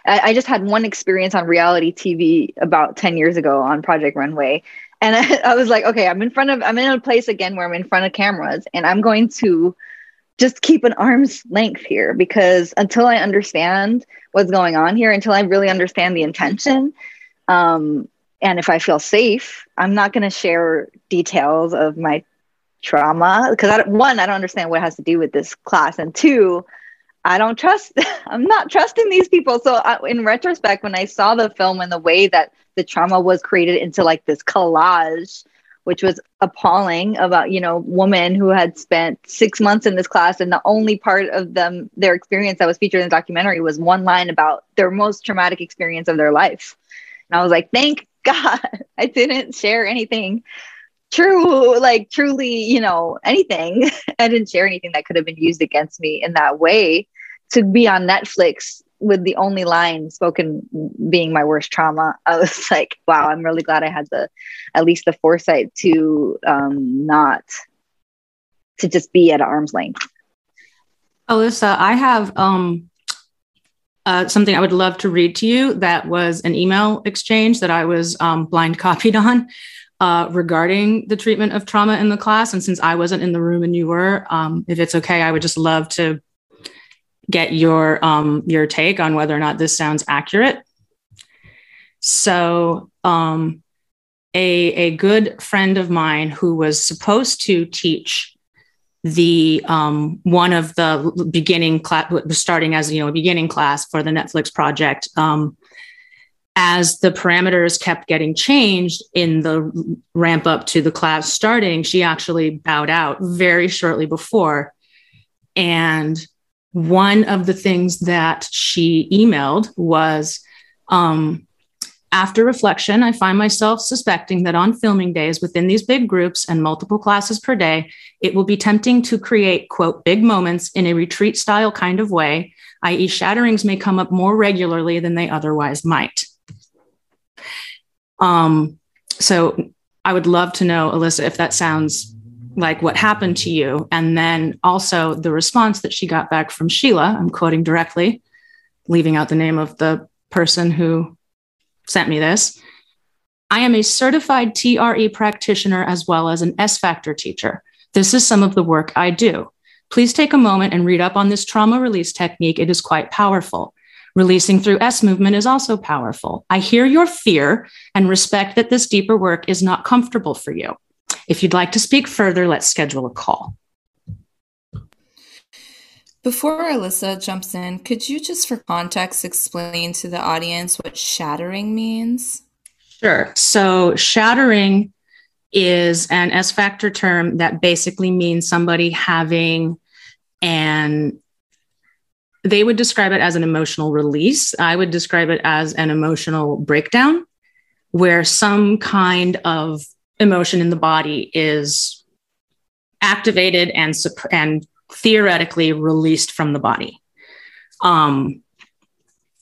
I, I, just had one experience on reality TV about 10 years ago on Project Runway. And I, I, was like, okay, I'm in front of, I'm in a place again where I'm in front of cameras and I'm going to just keep an arm's length here because until I understand what's going on here, until I really understand the intention, um, and if I feel safe, I'm not going to share details of my trauma because one, I don't understand what has to do with this class. And two, I don't trust, I'm not trusting these people. So, I, in retrospect, when I saw the film and the way that the trauma was created into like this collage, which was appalling about, you know, woman who had spent six months in this class and the only part of them, their experience that was featured in the documentary was one line about their most traumatic experience of their life. And I was like, thank God I didn't share anything true, like truly, you know, anything. I didn't share anything that could have been used against me in that way. To be on Netflix with the only line spoken being my worst trauma, I was like, wow, I'm really glad I had the at least the foresight to um, not to just be at arm's length. Alyssa, I have um, uh, something I would love to read to you that was an email exchange that I was um, blind copied on uh, regarding the treatment of trauma in the class. And since I wasn't in the room and you were, um, if it's okay, I would just love to get your um, your take on whether or not this sounds accurate. So, um, a a good friend of mine who was supposed to teach the um, one of the beginning class, starting as you know a beginning class for the Netflix project. Um, as the parameters kept getting changed in the ramp up to the class starting, she actually bowed out very shortly before. And one of the things that she emailed was um, after reflection, I find myself suspecting that on filming days within these big groups and multiple classes per day, it will be tempting to create, quote, big moments in a retreat style kind of way, i.e., shatterings may come up more regularly than they otherwise might. Um, so I would love to know, Alyssa, if that sounds like what happened to you. And then also the response that she got back from Sheila, I'm quoting directly, leaving out the name of the person who sent me this. I am a certified TRE practitioner as well as an S Factor teacher. This is some of the work I do. Please take a moment and read up on this trauma release technique. It is quite powerful. Releasing through S movement is also powerful. I hear your fear and respect that this deeper work is not comfortable for you. If you'd like to speak further, let's schedule a call. Before Alyssa jumps in, could you just for context explain to the audience what shattering means? Sure. So, shattering is an S factor term that basically means somebody having an they would describe it as an emotional release. I would describe it as an emotional breakdown where some kind of emotion in the body is activated and, and theoretically released from the body. Um,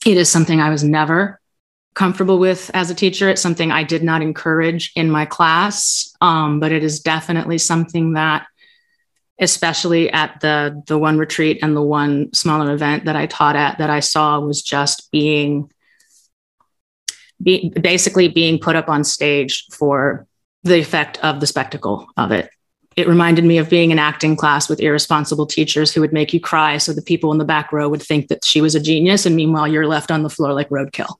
it is something I was never comfortable with as a teacher. It's something I did not encourage in my class, um, but it is definitely something that especially at the the one retreat and the one smaller event that I taught at that I saw was just being be, basically being put up on stage for the effect of the spectacle of it. It reminded me of being in acting class with irresponsible teachers who would make you cry so the people in the back row would think that she was a genius and meanwhile you're left on the floor like roadkill.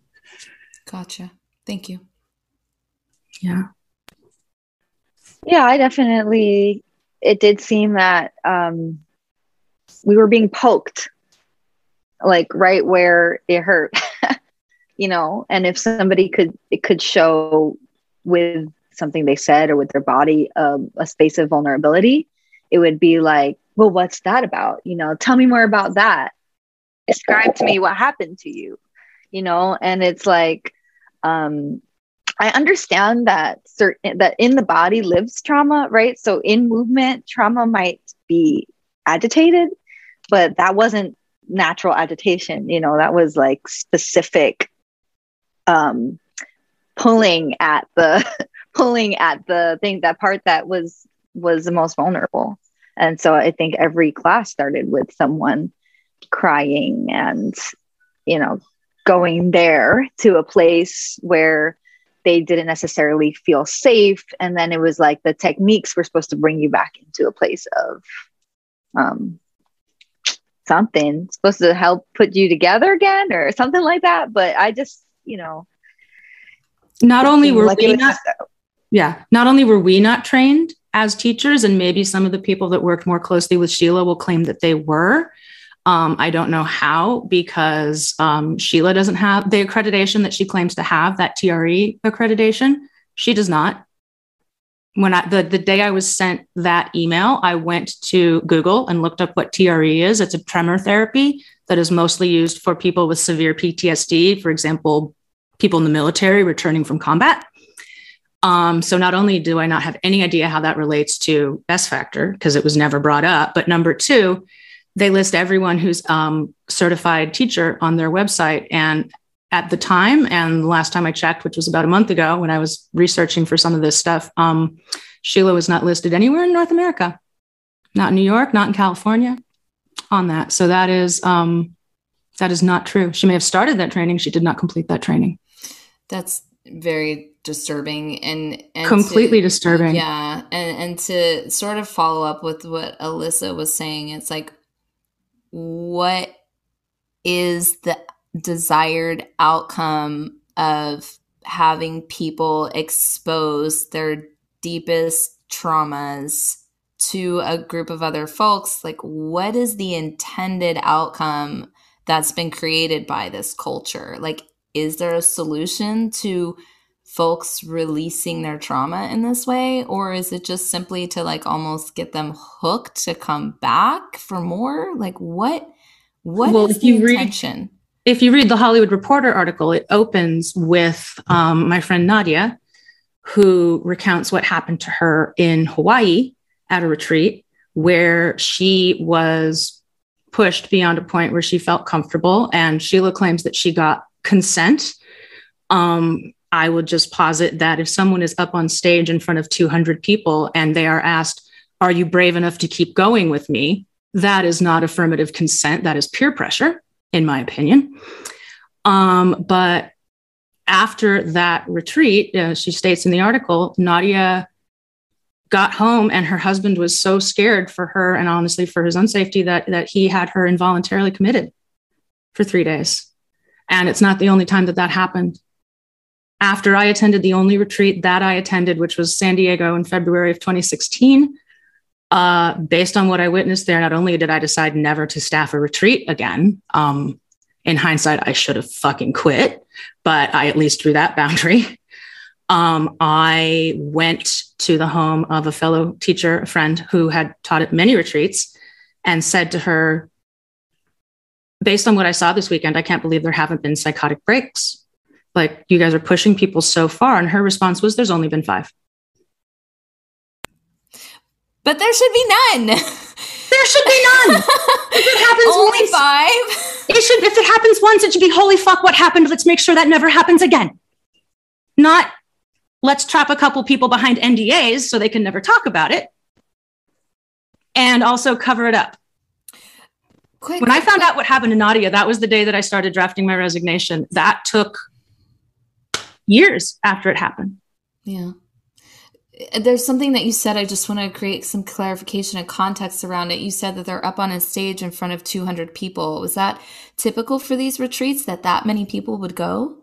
Gotcha. Thank you. Yeah. Yeah, I definitely it did seem that um, we were being poked, like right where it hurt, you know. And if somebody could, it could show with something they said or with their body um, a space of vulnerability, it would be like, well, what's that about? You know, tell me more about that. Describe to me what happened to you. you know, and it's like, um, I understand that certain that in the body lives trauma, right? So in movement, trauma might be agitated, but that wasn't natural agitation. You know, that was like specific um, pulling at the pulling at the thing that part that was was the most vulnerable. And so I think every class started with someone crying and you know going there to a place where they didn't necessarily feel safe. And then it was like the techniques were supposed to bring you back into a place of um something. Supposed to help put you together again or something like that. But i just you know not only were like we not yeah not only were we not trained as teachers and maybe some of the people that worked more closely with sheila will claim that they were um, I don't know how because um, Sheila doesn't have the accreditation that she claims to have, that TRE accreditation. She does not. When I, the, the day I was sent that email, I went to Google and looked up what TRE is. It's a tremor therapy that is mostly used for people with severe PTSD, for example, people in the military returning from combat. Um, so not only do I not have any idea how that relates to best Factor because it was never brought up, but number two, they list everyone who's um, certified teacher on their website. And at the time, and the last time I checked, which was about a month ago when I was researching for some of this stuff, um, Sheila was not listed anywhere in North America, not in New York, not in California on that. So that is um, that is not true. She may have started that training. She did not complete that training. That's very disturbing and, and completely to, disturbing. Yeah. And, and to sort of follow up with what Alyssa was saying, it's like what is the desired outcome of having people expose their deepest traumas to a group of other folks like what is the intended outcome that's been created by this culture like is there a solution to folks releasing their trauma in this way or is it just simply to like almost get them hooked to come back for more? Like what what well, is the intention read, if you read the hollywood reporter article it opens with um, my friend nadia who recounts what happened to her in hawaii at a retreat where she was pushed beyond a point where she felt comfortable and sheila claims that she got consent um, I would just posit that if someone is up on stage in front of 200 people and they are asked, Are you brave enough to keep going with me? That is not affirmative consent. That is peer pressure, in my opinion. Um, but after that retreat, uh, she states in the article, Nadia got home and her husband was so scared for her and honestly for his own safety that, that he had her involuntarily committed for three days. And it's not the only time that that happened after I attended the only retreat that I attended, which was San Diego in February of 2016, uh, based on what I witnessed there, not only did I decide never to staff a retreat again, um, in hindsight, I should have fucking quit, but I at least drew that boundary. Um, I went to the home of a fellow teacher, a friend who had taught at many retreats, and said to her, based on what I saw this weekend, I can't believe there haven't been psychotic breaks like you guys are pushing people so far. And her response was there's only been five. But there should be none. There should be none. If it happens only once, five? it should if it happens once it should be holy fuck what happened? Let's make sure that never happens again. Not let's trap a couple people behind ndas so they can never talk about it. And also cover it up. Quick, when I found quick. out what happened to Nadia, that was the day that I started drafting my resignation. That took years after it happened. Yeah. There's something that you said. I just want to create some clarification and context around it. You said that they're up on a stage in front of 200 people. Was that typical for these retreats that that many people would go?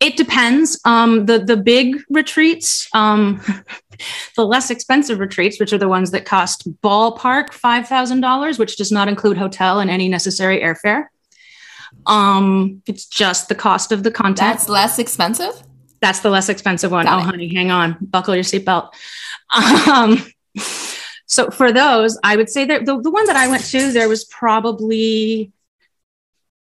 It depends. Um, the the big retreats, um, the less expensive retreats, which are the ones that cost ballpark five thousand dollars, which does not include hotel and any necessary airfare. Um, it's just the cost of the content. That's less expensive. That's the less expensive one. Got oh, it. honey, hang on, buckle your seatbelt. Um, so for those, I would say that the, the one that I went to, there was probably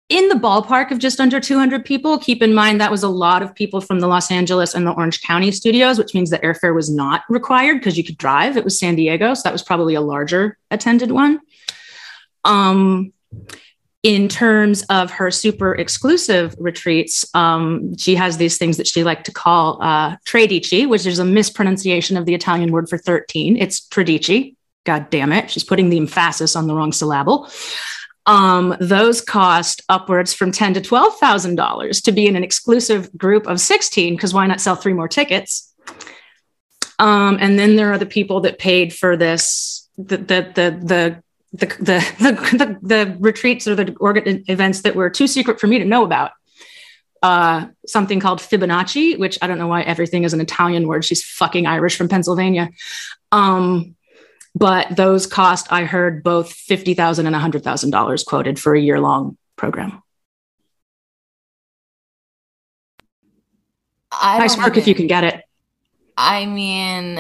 in the ballpark of just under 200 people. Keep in mind that was a lot of people from the Los Angeles and the Orange County studios, which means that airfare was not required because you could drive. It was San Diego, so that was probably a larger attended one. Um, in terms of her super exclusive retreats, um, she has these things that she like to call uh, tredici, which is a mispronunciation of the Italian word for 13. It's tredici. God damn it. She's putting the emphasis on the wrong syllable. Um, those cost upwards from ten to twelve thousand dollars to be in an exclusive group of sixteen. Because why not sell three more tickets? Um, and then there are the people that paid for this, the the the the the the, the, the retreats or the organ events that were too secret for me to know about. Uh, something called Fibonacci, which I don't know why everything is an Italian word. She's fucking Irish from Pennsylvania. Um, but those cost, I heard, both fifty thousand and a hundred thousand dollars quoted for a year long program. I nice work if you can get it. I mean,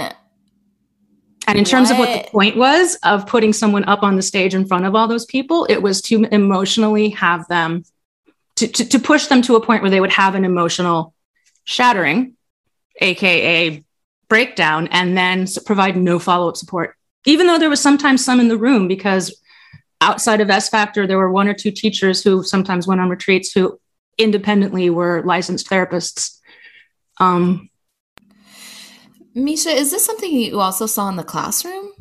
and in terms what? of what the point was of putting someone up on the stage in front of all those people, it was to emotionally have them, to, to, to push them to a point where they would have an emotional shattering, AKA breakdown, and then provide no follow up support. Even though there was sometimes some in the room, because outside of S Factor, there were one or two teachers who sometimes went on retreats who independently were licensed therapists. Um, Misha, is this something you also saw in the classroom?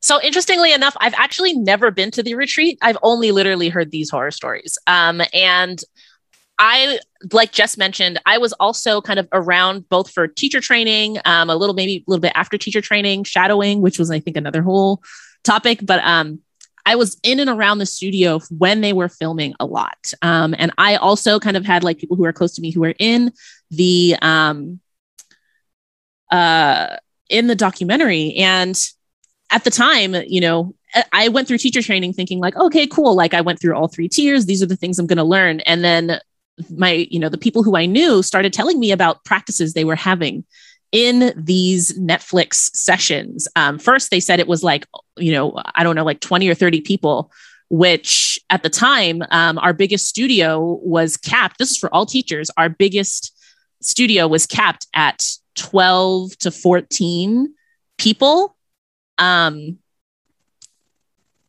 So interestingly enough, I've actually never been to the retreat. I've only literally heard these horror stories. Um, and I, like Jess mentioned, I was also kind of around both for teacher training, um, a little maybe a little bit after teacher training, shadowing, which was I think another whole topic. But um, I was in and around the studio when they were filming a lot, um, and I also kind of had like people who are close to me who were in the um, uh, in the documentary. And at the time, you know, I went through teacher training thinking like, okay, cool. Like I went through all three tiers. These are the things I'm going to learn. And then my, you know, the people who I knew started telling me about practices they were having in these Netflix sessions. Um, first, they said it was like, you know, I don't know, like 20 or 30 people, which at the time, um, our biggest studio was capped. This is for all teachers. Our biggest studio was capped at 12 to 14 people um,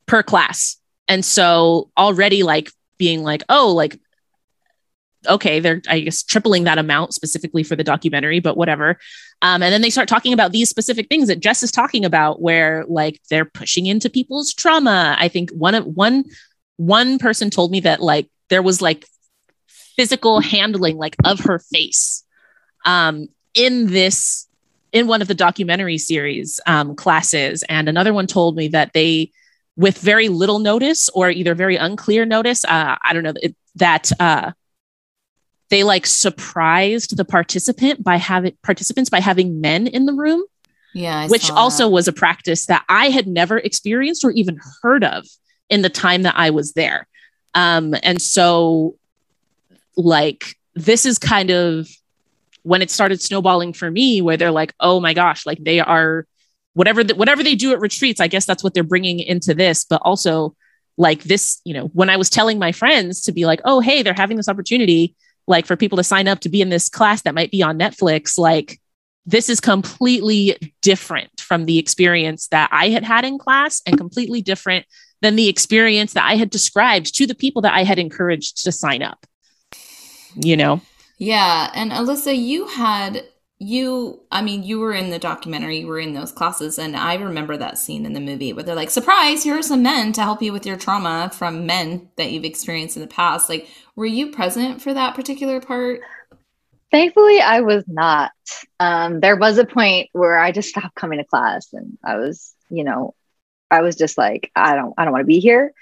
per class. And so already like being like, oh, like, okay, they're, I guess, tripling that amount specifically for the documentary, but whatever. Um, and then they start talking about these specific things that Jess is talking about, where like they're pushing into people's trauma. I think one of one one person told me that like there was like physical handling like of her face um, in this in one of the documentary series um, classes and another one told me that they with very little notice or either very unclear notice uh, i don't know it, that uh, they like surprised the participant by having participants by having men in the room yeah I which also was a practice that i had never experienced or even heard of in the time that i was there. Um, and so like this is kind of when it started snowballing for me where they're like oh my gosh like they are whatever the, whatever they do at retreats i guess that's what they're bringing into this. But also like this you know when i was telling my friends to be like oh hey they're having this opportunity like for people to sign up to be in this class that might be on netflix like this is completely different from the experience that i had had in class and completely different than the experience that i had described to the people that i had encouraged to sign up you know yeah. And Alyssa, you had you i mean you were in the documentary you were in those classes and i remember that scene in the movie where they're like surprise here are some men to help you with your trauma from men that you've experienced in the past. Like were you present for that particular part? Thankfully i was not. Um, there was a point where i just stopped coming to class and i was you know i was just like i don't i don't want to be here.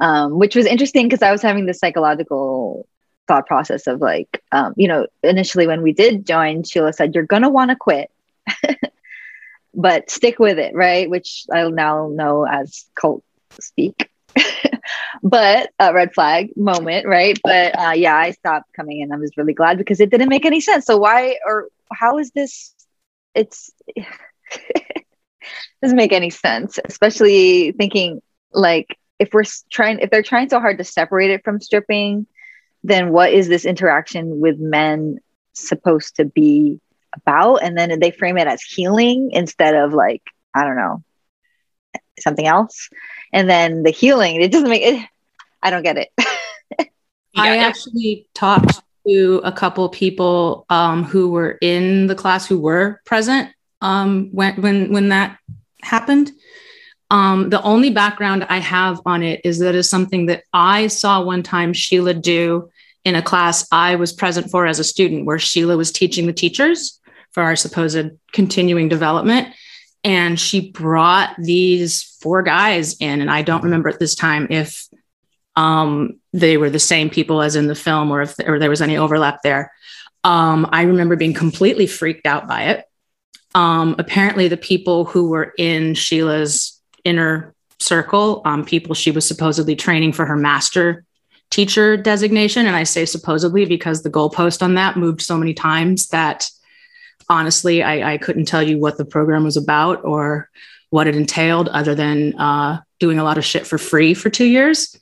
Um, which was interesting because i was having this psychological thought process of like, um, you know, initially when we did join, Sheila said, you're going to want to quit, but stick with it, right? Which I'll now know as cult speak. but a red flag moment, right? But uh, yeah, I stopped coming and I was really glad because it didn't make any sense. So why or how is this? It's doesn't make any sense, especially thinking like if we're trying if they're trying so hard to separate it from stripping then what is this interaction with men supposed to be about? And then they frame it as healing instead of like i don't know something else. And then the healing it doesn't make it i don't get it. I actually talked to a couple people um, who were in the class who were present um, when when when that happened. Um, the only background I have on it is that is something that I saw one time Sheila do in a class I was present for as a student, where Sheila was teaching the teachers for our supposed continuing development. And she brought these four guys in, and I don't remember at this time if um, they were the same people as in the film or if or there was any overlap there. Um, I remember being completely freaked out by it. Um, apparently, the people who were in Sheila's inner circle, um, people she was supposedly training for her master teacher designation. And I say supposedly because the goalpost on that moved so many times that honestly, I, I couldn't tell you what the program was about or what it entailed other than uh, doing a lot of shit for free for two years.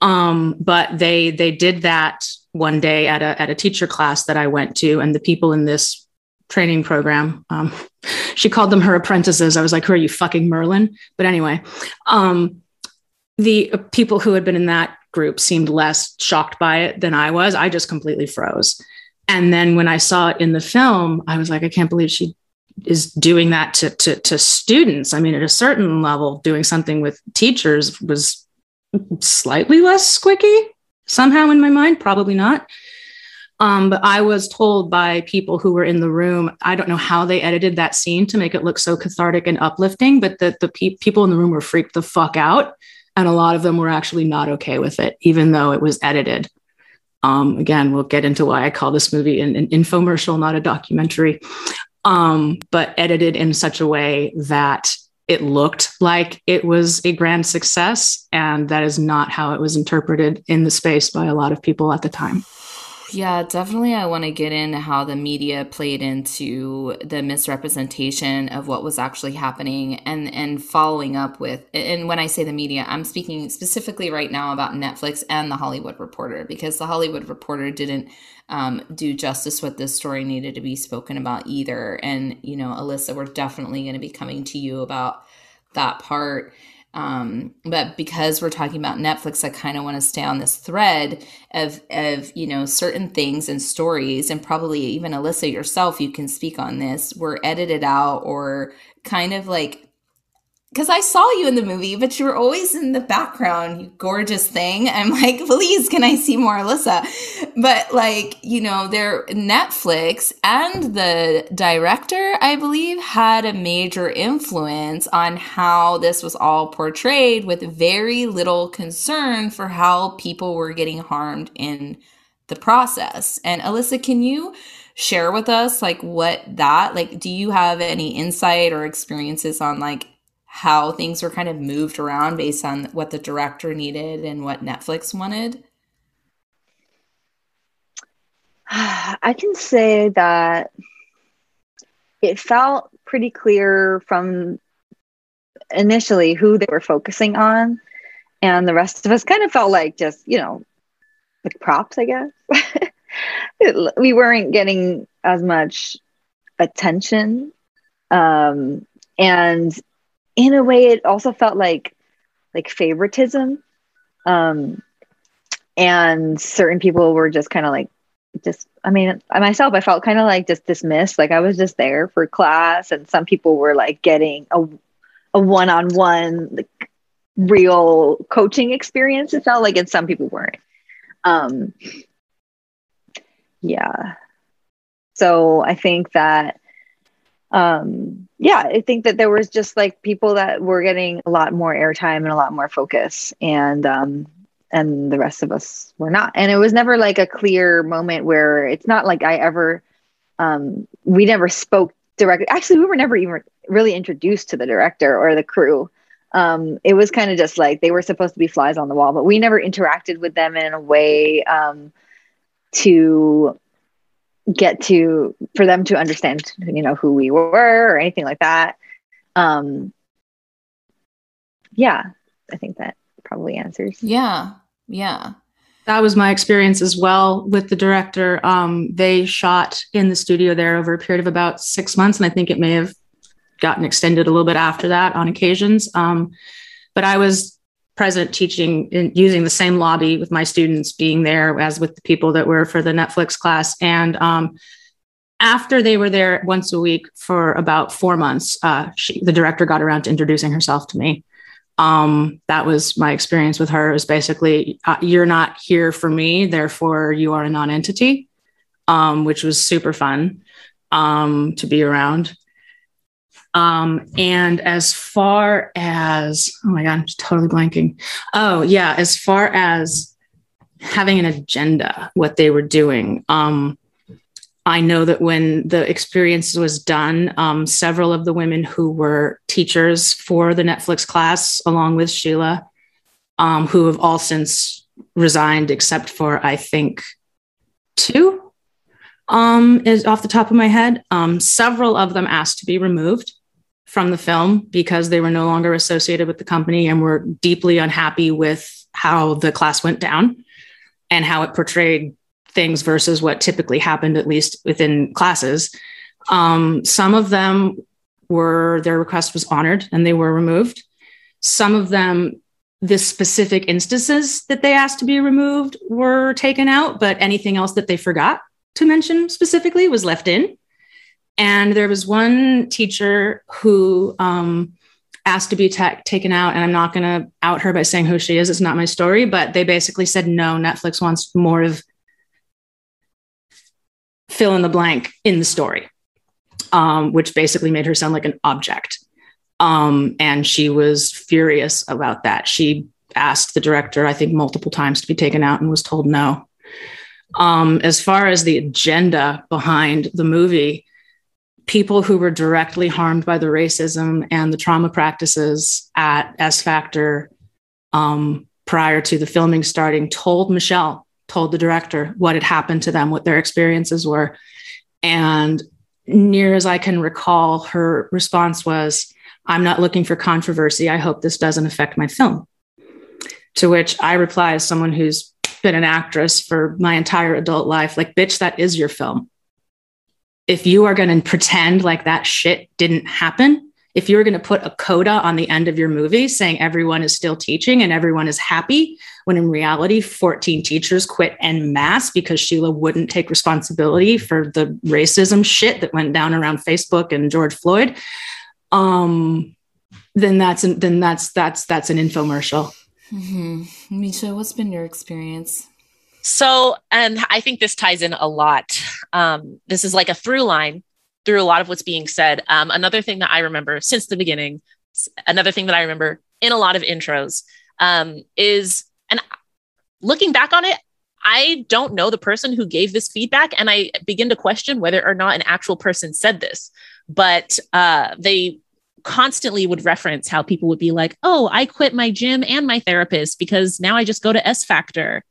Um, but they they did that one day at a at a teacher class that I went to, and the people in this training program. Um, she called them her apprentices. I was like, who are you fucking Merlin? But anyway, um, the people who had been in that group seemed less shocked by it than I was. I just completely froze. And then when I saw it in the film, I was like, I can't believe she is doing that to, to, to students. I mean, at a certain level, doing something with teachers was slightly less squicky somehow in my mind, probably not. Um, but I was told by people who were in the room, I don't know how they edited that scene to make it look so cathartic and uplifting, but that the pe- people in the room were freaked the fuck out. And a lot of them were actually not okay with it, even though it was edited. Um, again, we'll get into why I call this movie an, an infomercial, not a documentary, um, but edited in such a way that it looked like it was a grand success. And that is not how it was interpreted in the space by a lot of people at the time. Yeah, definitely. I want to get into how the media played into the misrepresentation of what was actually happening and and following up with and when I say the media, I'm speaking specifically right now about Netflix and the Hollywood Reporter because the Hollywood Reporter didn't um, do justice what this story needed to be spoken about either. And you know, Alyssa, we're definitely going to be coming to you about that part. Um, but because we're talking about Netflix, I kind of want to stay on this thread of of you know certain things and stories, and probably even Alyssa yourself, you can speak on this, were edited out or kind of like because I saw you in the movie, but you were always in the background, you gorgeous thing. I'm like, please, can I see more Alyssa? But like, you know, their Netflix and the director, I believe, had a major influence on how this was all portrayed with very little concern for how people were getting harmed in the process. And Alyssa, can you share with us like what that like do you have any insight or experiences on like how things were kind of moved around based on what the director needed and what Netflix wanted? I can say that it felt pretty clear from initially who they were focusing on. And the rest of us kind of felt like just, you know, like props, I guess. we weren't getting as much attention. Um, and in a way it also felt like like favoritism. Um and certain people were just kind of like just i mean myself i felt kind of like just dismissed. Like i was just there for class and some people were like getting a, a one-on-one like real coaching experience it felt like and some people weren't. Um yeah. So i think that um yeah i think that there was just like people that were getting a lot more airtime and a lot more focus and um and the rest of us were not. And it was never like a clear moment where it's not like i ever um we never spoke directly. Actually we were never even really introduced to the director or the crew. Um it was kind of just like they were supposed to be flies on the wall but we never interacted with them in a way um to get to for them to understand you know who we were or anything like that um yeah i think that probably answers. Yeah. Yeah. That was my experience as well with the director. Um, they shot in the studio there over a period of about six months, and I think it may have gotten extended a little bit after that on occasions. Um, but I was present teaching in using the same lobby with my students being there as with the people that were for the Netflix class. And um, after they were there once a week for about four months, uh, she, the director got around to introducing herself to me. Um, that was my experience with her. Is basically, uh, you're not here for me, therefore you are a non-entity, um, which was super fun um, to be around. Um, and as far as, oh my God, I'm totally blanking. Oh, yeah, as far as having an agenda, what they were doing. Um, I know that when the experience was done, um, several of the women who were teachers for the Netflix class, along with Sheila, um, who have all since resigned, except for I think two, um, is off the top of my head. Um, several of them asked to be removed from the film because they were no longer associated with the company and were deeply unhappy with how the class went down and how it portrayed things versus what typically happened, at least within classes. Um, some of them were, their request was honored and they were removed. Some of them, the specific instances that they asked to be removed were taken out, but anything else that they forgot to mention specifically was left in. And there was one teacher who um, asked to be taken out, and I'm not going to out her by saying who she is. It's not my story, but they basically said no. Netflix wants more of fill in the blank in the story, um, which basically made her sound like an object. Um, and she was furious about that. She asked the director, I think, multiple times to be taken out and was told no. Um, as far as the agenda behind the movie, people who were directly harmed by the racism and the trauma practices at S Factor um, prior to the filming starting told Michelle, told the director what had happened to them, what their experiences were. And near as I can recall, her response was, I'm not looking for controversy. I hope this doesn't affect my film. To which I reply, as someone who's been an actress for my entire adult life, like, bitch, that is your film if you are going to pretend like that shit didn't happen, if you're going to put a coda on the end of your movie saying everyone is still teaching and everyone is happy, when in reality, 14 teachers quit en masse because Sheila wouldn't take responsibility for the racism shit that went down around Facebook and George Floyd, um, then that's an, then that's that's that's an infomercial. Mm-hmm. Misha, what's been your experience? So, and I think this ties in a lot. Um, this is like a through line through a lot of what's being said. Um, another thing that I remember since the beginning, another thing that I remember in a lot of intros um, is, and looking back on it, I don't know the person who gave this feedback, and I begin to question whether or not an actual person said this. But uh, they constantly would reference how people would be like, "Oh, I quit my gym and my therapist because now I just go to S Factor."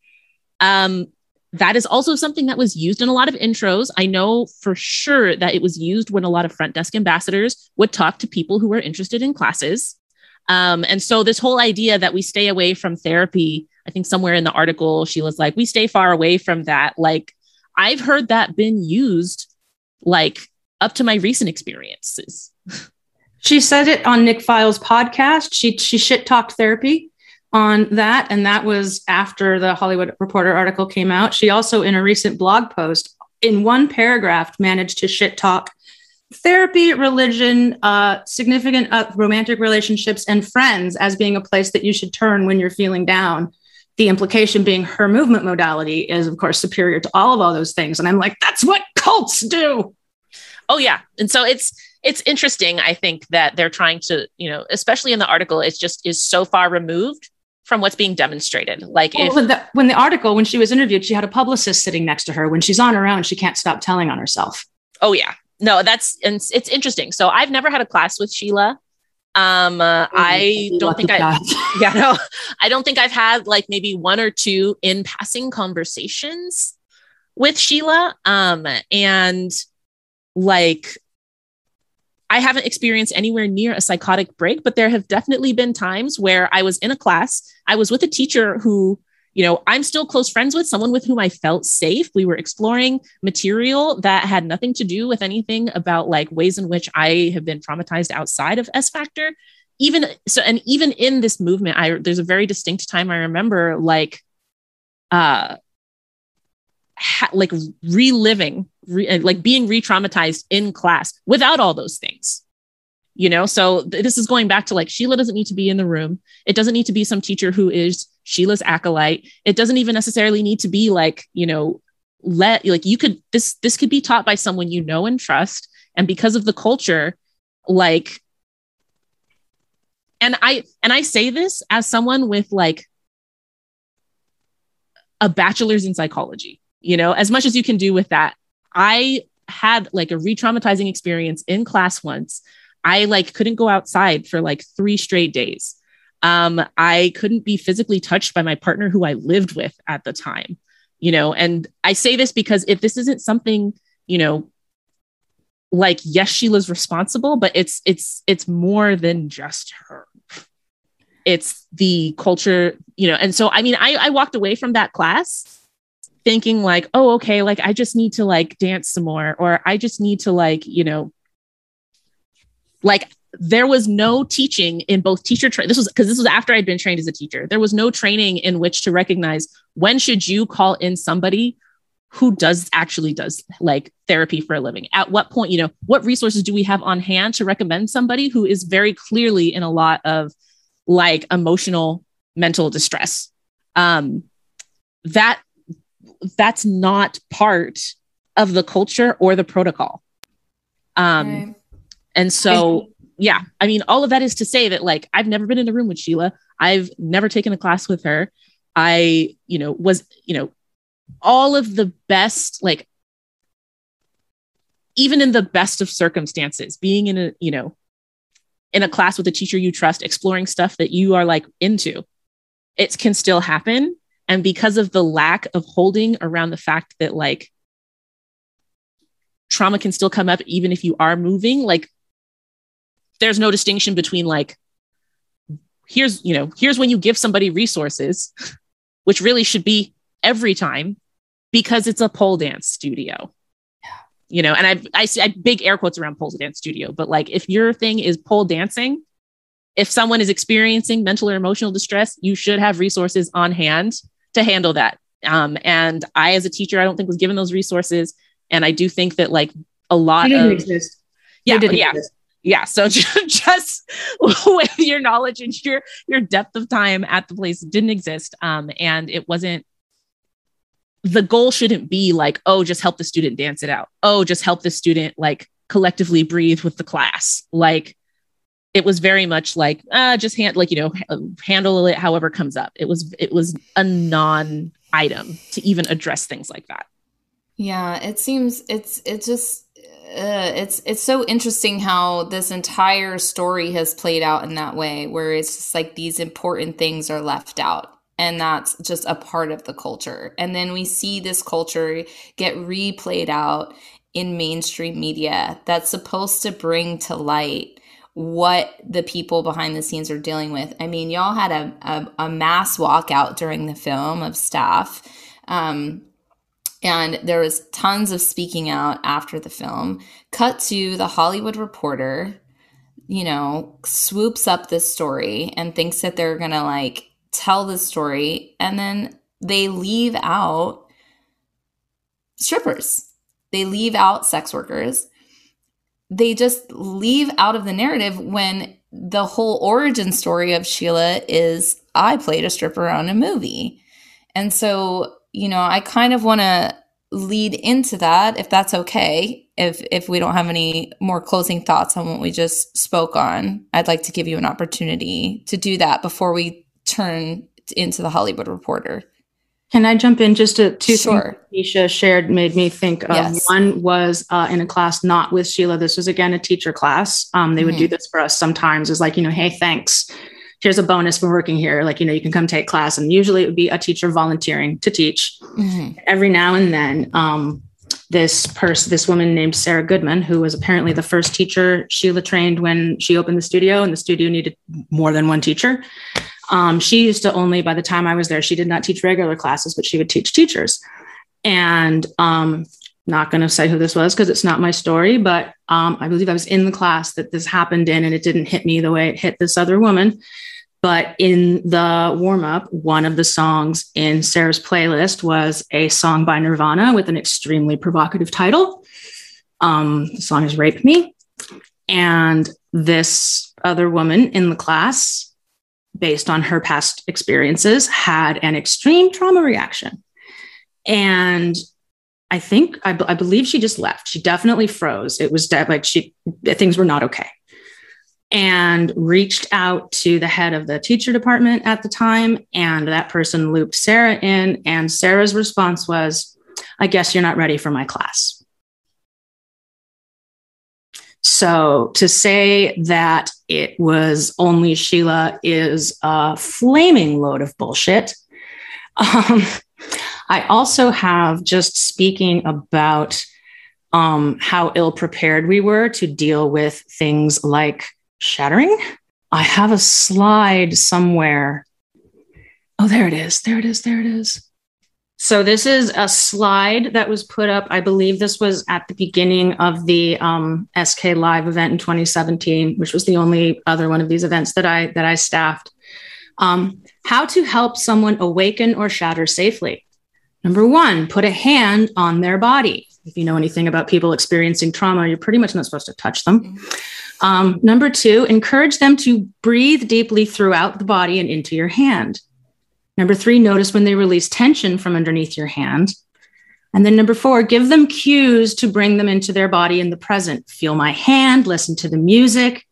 Um, that is also something that was used in a lot of intros. I know for sure that it was used when a lot of front desk ambassadors would talk to people who were interested in classes. Um, and so, this whole idea that we stay away from therapy, I think somewhere in the article, she was like, we stay far away from that. Like, I've heard that been used like up to my recent experiences. She said it on Nick Files podcast. She she shit talked therapy on that. And that was after the Hollywood Reporter article came out. She also, in a recent blog post, in one paragraph, managed to shit talk therapy, religion, uh, significant uh, romantic relationships, and friends as being a place that you should turn when you're feeling down. The implication being her movement modality is, of course, superior to all of all those things. And I'm like, that's what cults do. Oh yeah, and so it's it's interesting. I think that they're trying to, you know, especially in the article, it's just is so far removed from what's being demonstrated. Like well, if, when, the, when the article, when she was interviewed, she had a publicist sitting next to her. When she's on her own, she can't stop telling on herself. Oh yeah, no, that's and it's, it's interesting. So I've never had a class with Sheila. Um, uh, I don't think I, yeah, no, I don't think I've had like maybe one or two in passing conversations with Sheila. Um, and like I haven't experienced anywhere near a psychotic break, but there have definitely been times where I was in a class, I was with a teacher who, you know, I'm still close friends with, someone with whom I felt safe. We were exploring material that had nothing to do with anything about like ways in which I have been traumatized outside of S Factor. Even so, and even in this movement, I there's a very distinct time I remember like uh ha- like reliving re- like being re-traumatized in class without all those things you know? So th- this is going back to like sheila doesn't need to be in the room. It doesn't need to be some teacher who is sheila's acolyte. It doesn't even necessarily need to be like you know let like you could this this could be taught by someone you know and trust. And because of the culture like and i and i say this as someone with like a bachelor's in psychology you know? As much as you can do with that i had like a re-traumatizing experience in class once. I like couldn't go outside for like three straight days. Um i couldn't be physically touched by my partner who i lived with at the time you know? And i say this because if this isn't something you know like yes sheila's responsible but it's it's it's more than just her. It's the culture you know? And so i mean i i walked away from that class thinking like, oh, okay, like I just need to like dance some more, or I just need to like, you know, like there was no teaching in both teacher training. This was because this was after I'd been trained as a teacher. There was no training in which to recognize when should you call in somebody who does actually does like therapy for a living. At what point, you know, what resources do we have on hand to recommend somebody who is very clearly in a lot of like emotional mental distress? Um, that that's not part of the culture or the protocol. Um, right. And so, yeah, I mean, all of that is to say that, like, I've never been in a room with Sheila. I've never taken a class with her. I, you know, was, you know, all of the best, like, even in the best of circumstances, being in a, you know, in a class with a teacher you trust, exploring stuff that you are like into, it can still happen and because of the lack of holding around the fact that like trauma can still come up even if you are moving, like there's no distinction between like, here's, you know, here's when you give somebody resources, which really should be every time because it's a pole dance studio. You know, and I I see I big air quotes around pole dance studio, but like if your thing is pole dancing, if someone is experiencing mental or emotional distress, you should have resources on hand to handle that. Um, and I, as a teacher, I don't think was given those resources. And I do think that like a lot of exist. yeah, yeah, exist. yeah. So just with your knowledge and your your depth of time at the place didn't exist, um, and it wasn't. The goal shouldn't be like, oh, just help the student dance it out. Oh, just help the student like collectively breathe with the class. Like it was very much like uh, just hand like you know handle it however comes up. It was it was a non item to even address things like that. Yeah it seems it's it's just uh, it's it's so interesting how this entire story has played out in that way where it's just like these important things are left out and that's just a part of the culture. And then we see this culture get replayed out in mainstream media that's supposed to bring to light what the people behind the scenes are dealing with. I mean, y'all had a, a, a mass walkout during the film of staff. Um, and there was tons of speaking out after the film. Cut to the Hollywood Reporter, you know, swoops up this story and thinks that they're gonna like tell the story, and then they leave out strippers. They leave out sex workers they just leave out of the narrative when the whole origin story of Sheila is I played a stripper on a movie. And so, you know, I kind of want to lead into that if that's okay. If if we don't have any more closing thoughts on what we just spoke on, I'd like to give you an opportunity to do that before we turn into the Hollywood Reporter. Can I jump in just to two sure. things Nisha shared made me think of yes. one was uh, in a class not with Sheila. This was again a teacher class. Um, they mm-hmm. would do mm-hmm. this for us sometimes. Is like, you know, hey, thanks. Here's a bonus for working here. Like, you know, you can come take class. And usually it would be a teacher volunteering to teach. Mm-hmm. Every now and then, um, this person, this woman named Sarah Goodman, who was apparently the first teacher Sheila trained when she opened the studio, and the studio needed more than one teacher. Um, she used to only, by the time I was there, she did not teach regular classes, but she would teach teachers. And um, not going to say who this was because it's not my story, but um, I believe I was in the class that this happened in, and it didn't hit me the way it hit this other woman. But in the warm up, one of the songs in Sarah's playlist was a song by Nirvana with an extremely provocative title. Um, the song is Rape Me. And this other woman in the class, based on her past experiences, had an extreme trauma reaction. And I think, I, b- I believe she just left. She definitely froze. It was like she, things were not okay and reached out to the head of the teacher department at the time. And that person looped Sarah in. And Sarah's response was, I guess you're not ready for my class. So to say that it was only Sheila is a flaming load of bullshit. Um, I also have just speaking about um, how ill prepared we were to deal with things like shattering. I have a slide somewhere. Oh, there it is. There it is. There it is. So this is a slide that was put up. I believe this was at the beginning of the um, SK Live event in 2017, which was the only other one of these events that I that I staffed. Um, how to help someone awaken or shatter safely. Number one, put a hand on their body. If you know anything about people experiencing trauma, you're pretty much not supposed to touch them. Um, number two, encourage them to breathe deeply throughout the body and into your hand. Number three, notice when they release tension from underneath your hand. And then number four, give them cues to bring them into their body in the present. Feel my hand, listen to the music,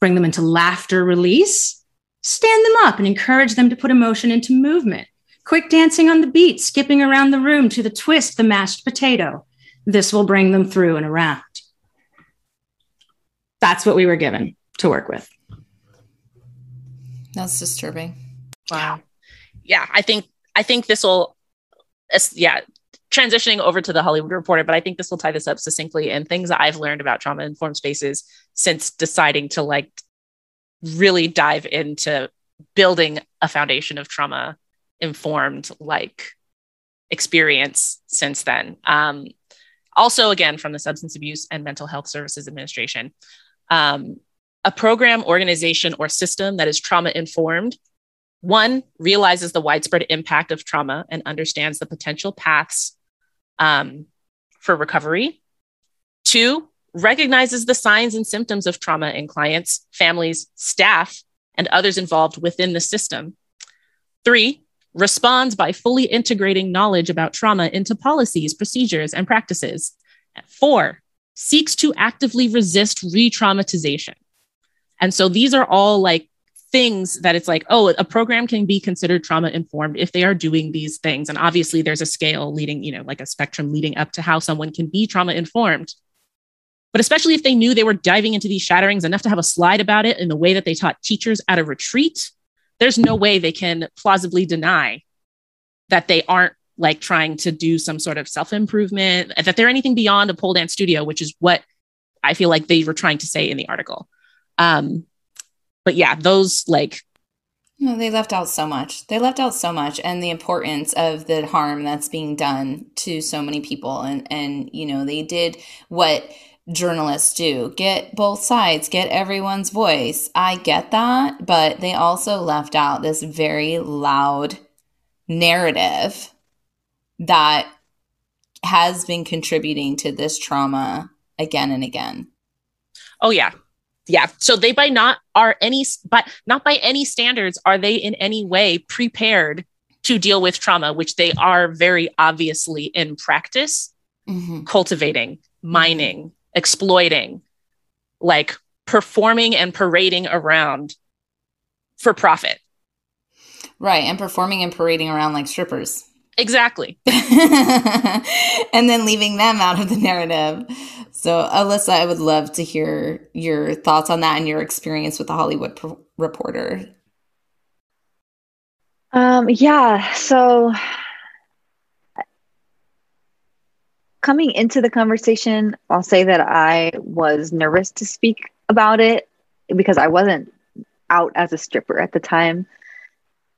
bring them into laughter release, stand them up and encourage them to put emotion into movement. Quick dancing on the beat, skipping around the room to the twist, the mashed potato. This will bring them through and around that's what we were given to work with. That's disturbing. Wow. Yeah, I think I think this will yeah, transitioning over to the Hollywood Reporter, but I think this will tie this up succinctly and things that I've learned about trauma informed spaces since deciding to like really dive into building a foundation of trauma informed like experience since then. Um, also, again, from the Substance Abuse and Mental Health Services Administration um, a program, organization, or system that is trauma informed, one, realizes the widespread impact of trauma and understands the potential paths um, for recovery. Two, recognizes the signs and symptoms of trauma in clients, families, staff, and others involved within the system. Three, responds by fully integrating knowledge about trauma into policies, procedures, and practices. Four, seeks to actively resist re traumatization. And so these are all like things that it's like, oh, a program can be considered trauma informed if they are doing these things. And obviously, there's a scale leading, you know, like a spectrum leading up to how someone can be trauma informed. But especially if they knew they were diving into these shatterings enough to have a slide about it in the way that they taught teachers at a retreat, there's no way they can plausibly deny that they aren't like trying to do some sort of self improvement, that they're anything beyond a pole dance studio, which is what I feel like they were trying to say in the article. Um, but yeah, those like. No, they left out so much. They left out so much, and the importance of the harm that's being done to so many people, and and you know they did what journalists do get both sides, get everyone's voice. I get that, but they also left out this very loud narrative that has been contributing to this trauma again and again. Oh yeah. Yeah. So they by not are any but not by any standards are they in any way prepared to deal with trauma, which they are very obviously in practice, mm-hmm. cultivating, mining, exploiting, like performing and parading around for profit. Right. And performing and parading around like strippers. Exactly. and then leaving them out of the narrative. So, Alyssa, I would love to hear your thoughts on that and your experience with the Hollywood Reporter. Um, yeah. So, coming into the conversation, I'll say that I was nervous to speak about it because I wasn't out as a stripper at the time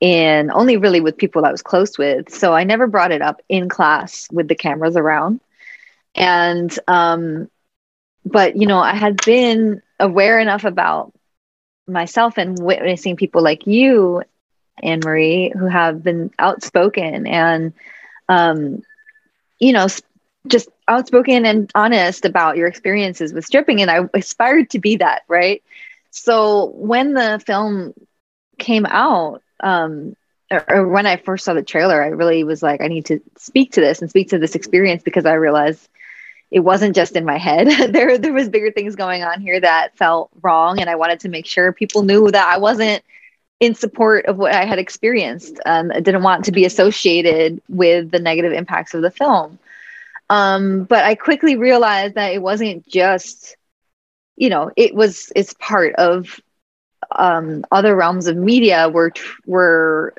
and only really with people I was close with. So I never brought it up in class with the cameras around. And, um, but, you know, I had been aware enough about myself and witnessing people like you, Anne Marie, who have been outspoken and, um, you know, just outspoken and honest about your experiences with stripping. And I aspired to be that, right? So when the film came out, um, or, or, when I first saw the trailer, I really was like, I need to speak to this and speak to this experience because I realized it wasn't just in my head. there, there was bigger things going on here that felt wrong, and I wanted to make sure people knew that I wasn't in support of what I had experienced. Um, didn't want to be associated with the negative impacts of the film. Um, but I quickly realized that it wasn't just you know it was it's part of um, other realms of media were were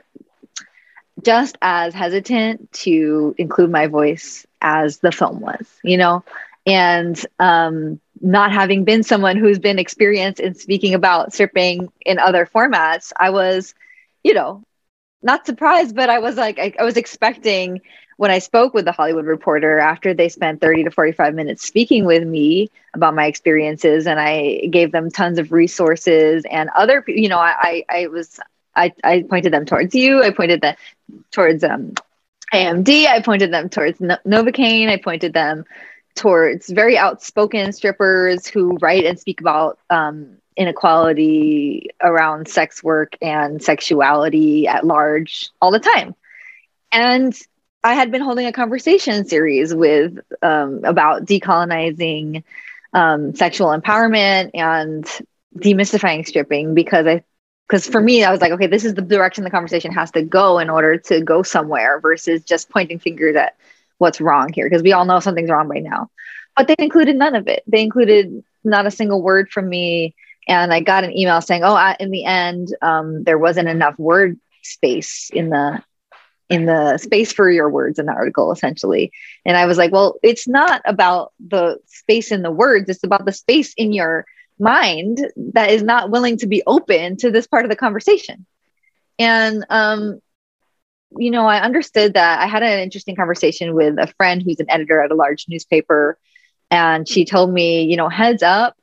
just as hesitant to include my voice as the film was you know? And um, not having been someone who's been experienced in speaking about stripping in other formats i was you know not surprised but i was like I, I was expecting when I spoke with the Hollywood Reporter after they spent 30 to 45 minutes speaking with me about my experiences, and I gave them tons of resources and other, you know, I, I was, I, I pointed them towards you. I pointed them towards um, AMD. I pointed them towards no- Novocaine. I pointed them towards very outspoken strippers who write and speak about um, inequality around sex work and sexuality at large all the time. And I had been holding a conversation series with um, about decolonizing um, sexual empowerment and demystifying stripping because I because for me I was like okay this is the direction the conversation has to go in order to go somewhere versus just pointing fingers at what's wrong here because we all know something's wrong by now. But they included none of it. They included not a single word from me. And I got an email saying oh I, in the end um, there wasn't enough word space in the in the space for your words in the article essentially. And i was like well it's not about the space in the words it's about the space in your mind that is not willing to be open to this part of the conversation. And um you know i understood that i had an interesting conversation with a friend who's an editor at a large newspaper and she told me you know heads up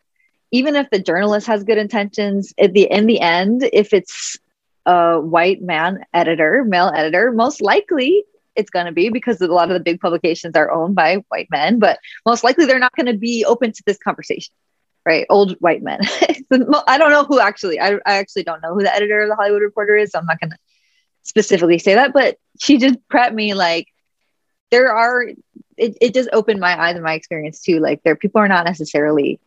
even if the journalist has good intentions at the in the end if it's a white man editor, male editor, most likely it's going to be because a lot of the big publications are owned by white men, but most likely they're not going to be open to this conversation, right? Old white men. I don't know who actually, I, I actually don't know who the editor of the Hollywood Reporter is. So I'm not going to specifically say that, but she just prepped me like, there are, it, it just opened my eyes and my experience too. Like, there, people are not necessarily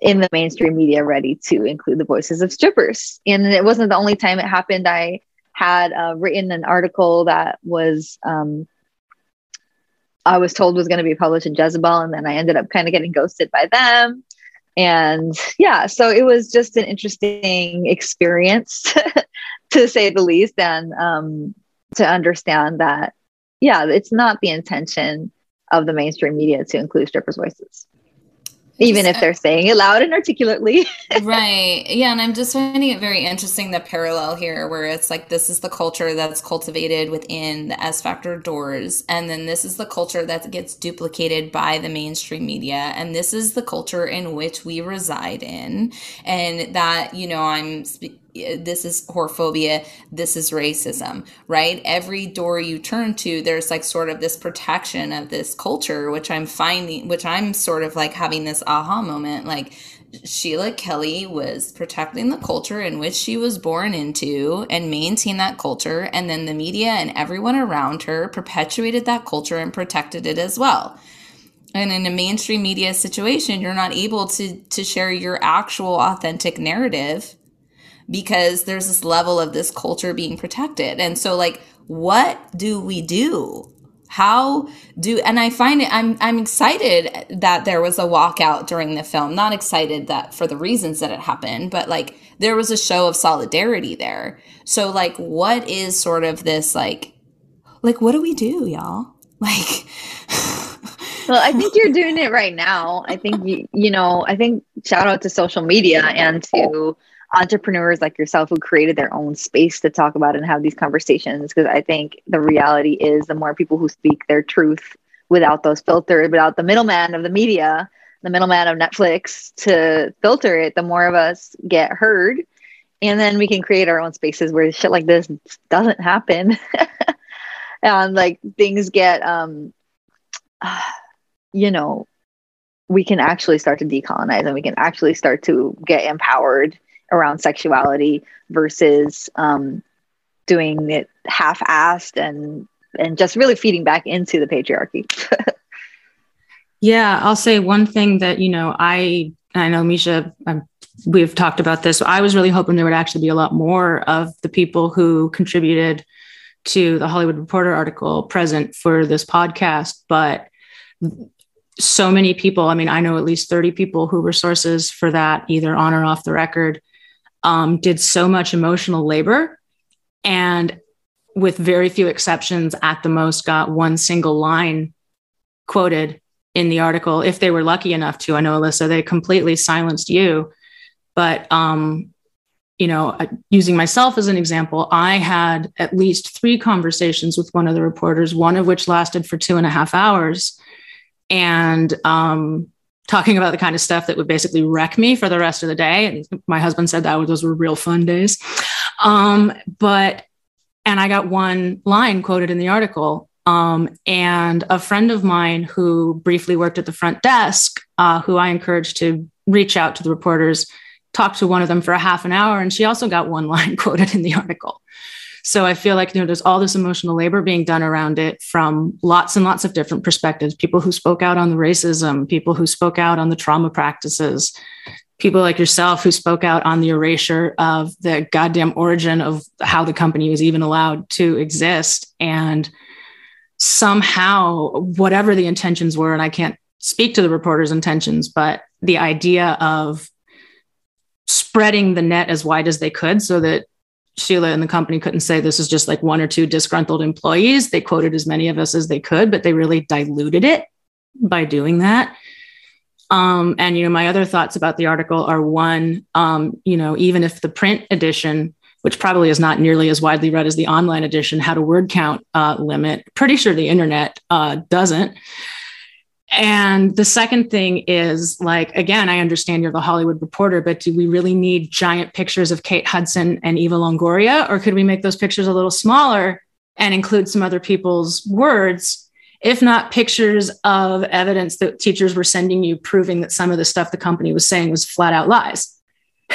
in the mainstream media ready to include the voices of strippers. And it wasn't the only time it happened. I had uh, written an article that was, um, I was told was going to be published in Jezebel, and then I ended up kind of getting ghosted by them. And yeah, so it was just an interesting experience, to say the least, and um, to understand that, yeah, it's not the intention of the mainstream media to include strippers' voices even if they're saying it loud and articulately. right. Yeah. And I'm just finding it very interesting the parallel here where it's like this is the culture that's cultivated within the S Factor doors. And then this is the culture that gets duplicated by the mainstream media. And this is the culture in which we reside in. And that, you know, I'm. Spe- this is whorephobia, this is racism, right? Every door you turn to, there's like sort of this protection of this culture, which I'm finding, which I'm sort of like having this aha moment. Like Sheila Kelley was protecting the culture in which she was born into and maintained that culture. And then the media and everyone around her perpetuated that culture and protected it as well and in a mainstream media situation you're not able to to share your actual authentic narrative because there's this level of this culture being protected. And so like what do we do? How do and I find it I'm I'm excited that there was a walkout during the film. Not excited that for the reasons that it happened, but like there was a show of solidarity there. So like what is sort of this like like what do we do, y'all? Like well, I think you're doing it right now. I think you, you know, I think shout out to social media and to entrepreneurs like yourself who created their own space to talk about and have these conversations. Because I think the reality is the more people who speak their truth without those filters, without the middleman of the media, the middleman of Netflix to filter it, the more of us get heard. And then we can create our own spaces where shit like this doesn't happen. and like things get um you know we can actually start to decolonize and we can actually start to get empowered around sexuality versus um, doing it half-assed and and just really feeding back into the patriarchy. yeah, I'll say one thing that you know I I know Misha. I'm, we've talked about this. I was really hoping there would actually be a lot more of the people who contributed to the Hollywood Reporter article present for this podcast, but so many people, I mean, I know at least 30 people who were sources for that, either on or off the record, um, did so much emotional labor and with very few exceptions at the most got one single line quoted in the article if they were lucky enough to i know alyssa they completely silenced you. But um, you know, uh, using myself as an example, I had at least three conversations with one of the reporters, one of which lasted for two and a half hours, and um, talking about the kind of stuff that would basically wreck me for the rest of the day. And my husband said that those were real fun days. Um, but, and I got one line quoted in the article. Um, and a friend of mine who briefly worked at the front desk, uh, who I encouraged to reach out to the reporters talked to one of them for a half an hour and she also got one line quoted in the article so i feel like you know there's all this emotional labor being done around it from lots and lots of different perspectives. People who spoke out on the racism people who spoke out on the trauma practices people like yourself who spoke out on the erasure of the goddamn origin of how the company was even allowed to exist. And somehow whatever the intentions were and i can't speak to the reporter's intentions but the idea of spreading the net as wide as they could so that Sheila and the company couldn't say this is just like one or two disgruntled employees. They quoted as many of us as they could, but they really diluted it by doing that. Um, and you know, my other thoughts about the article are one, um, you know, even if the print edition, which probably is not nearly as widely read as the online edition, had a word count uh, limit, pretty sure the internet uh, doesn't. And the second thing is like, again, I understand you're the Hollywood reporter, but do we really need giant pictures of Kate Hudson and Eva Longoria? Or could we make those pictures a little smaller and include some other people's words? If not pictures of evidence that teachers were sending you proving that some of the stuff the company was saying was flat out lies.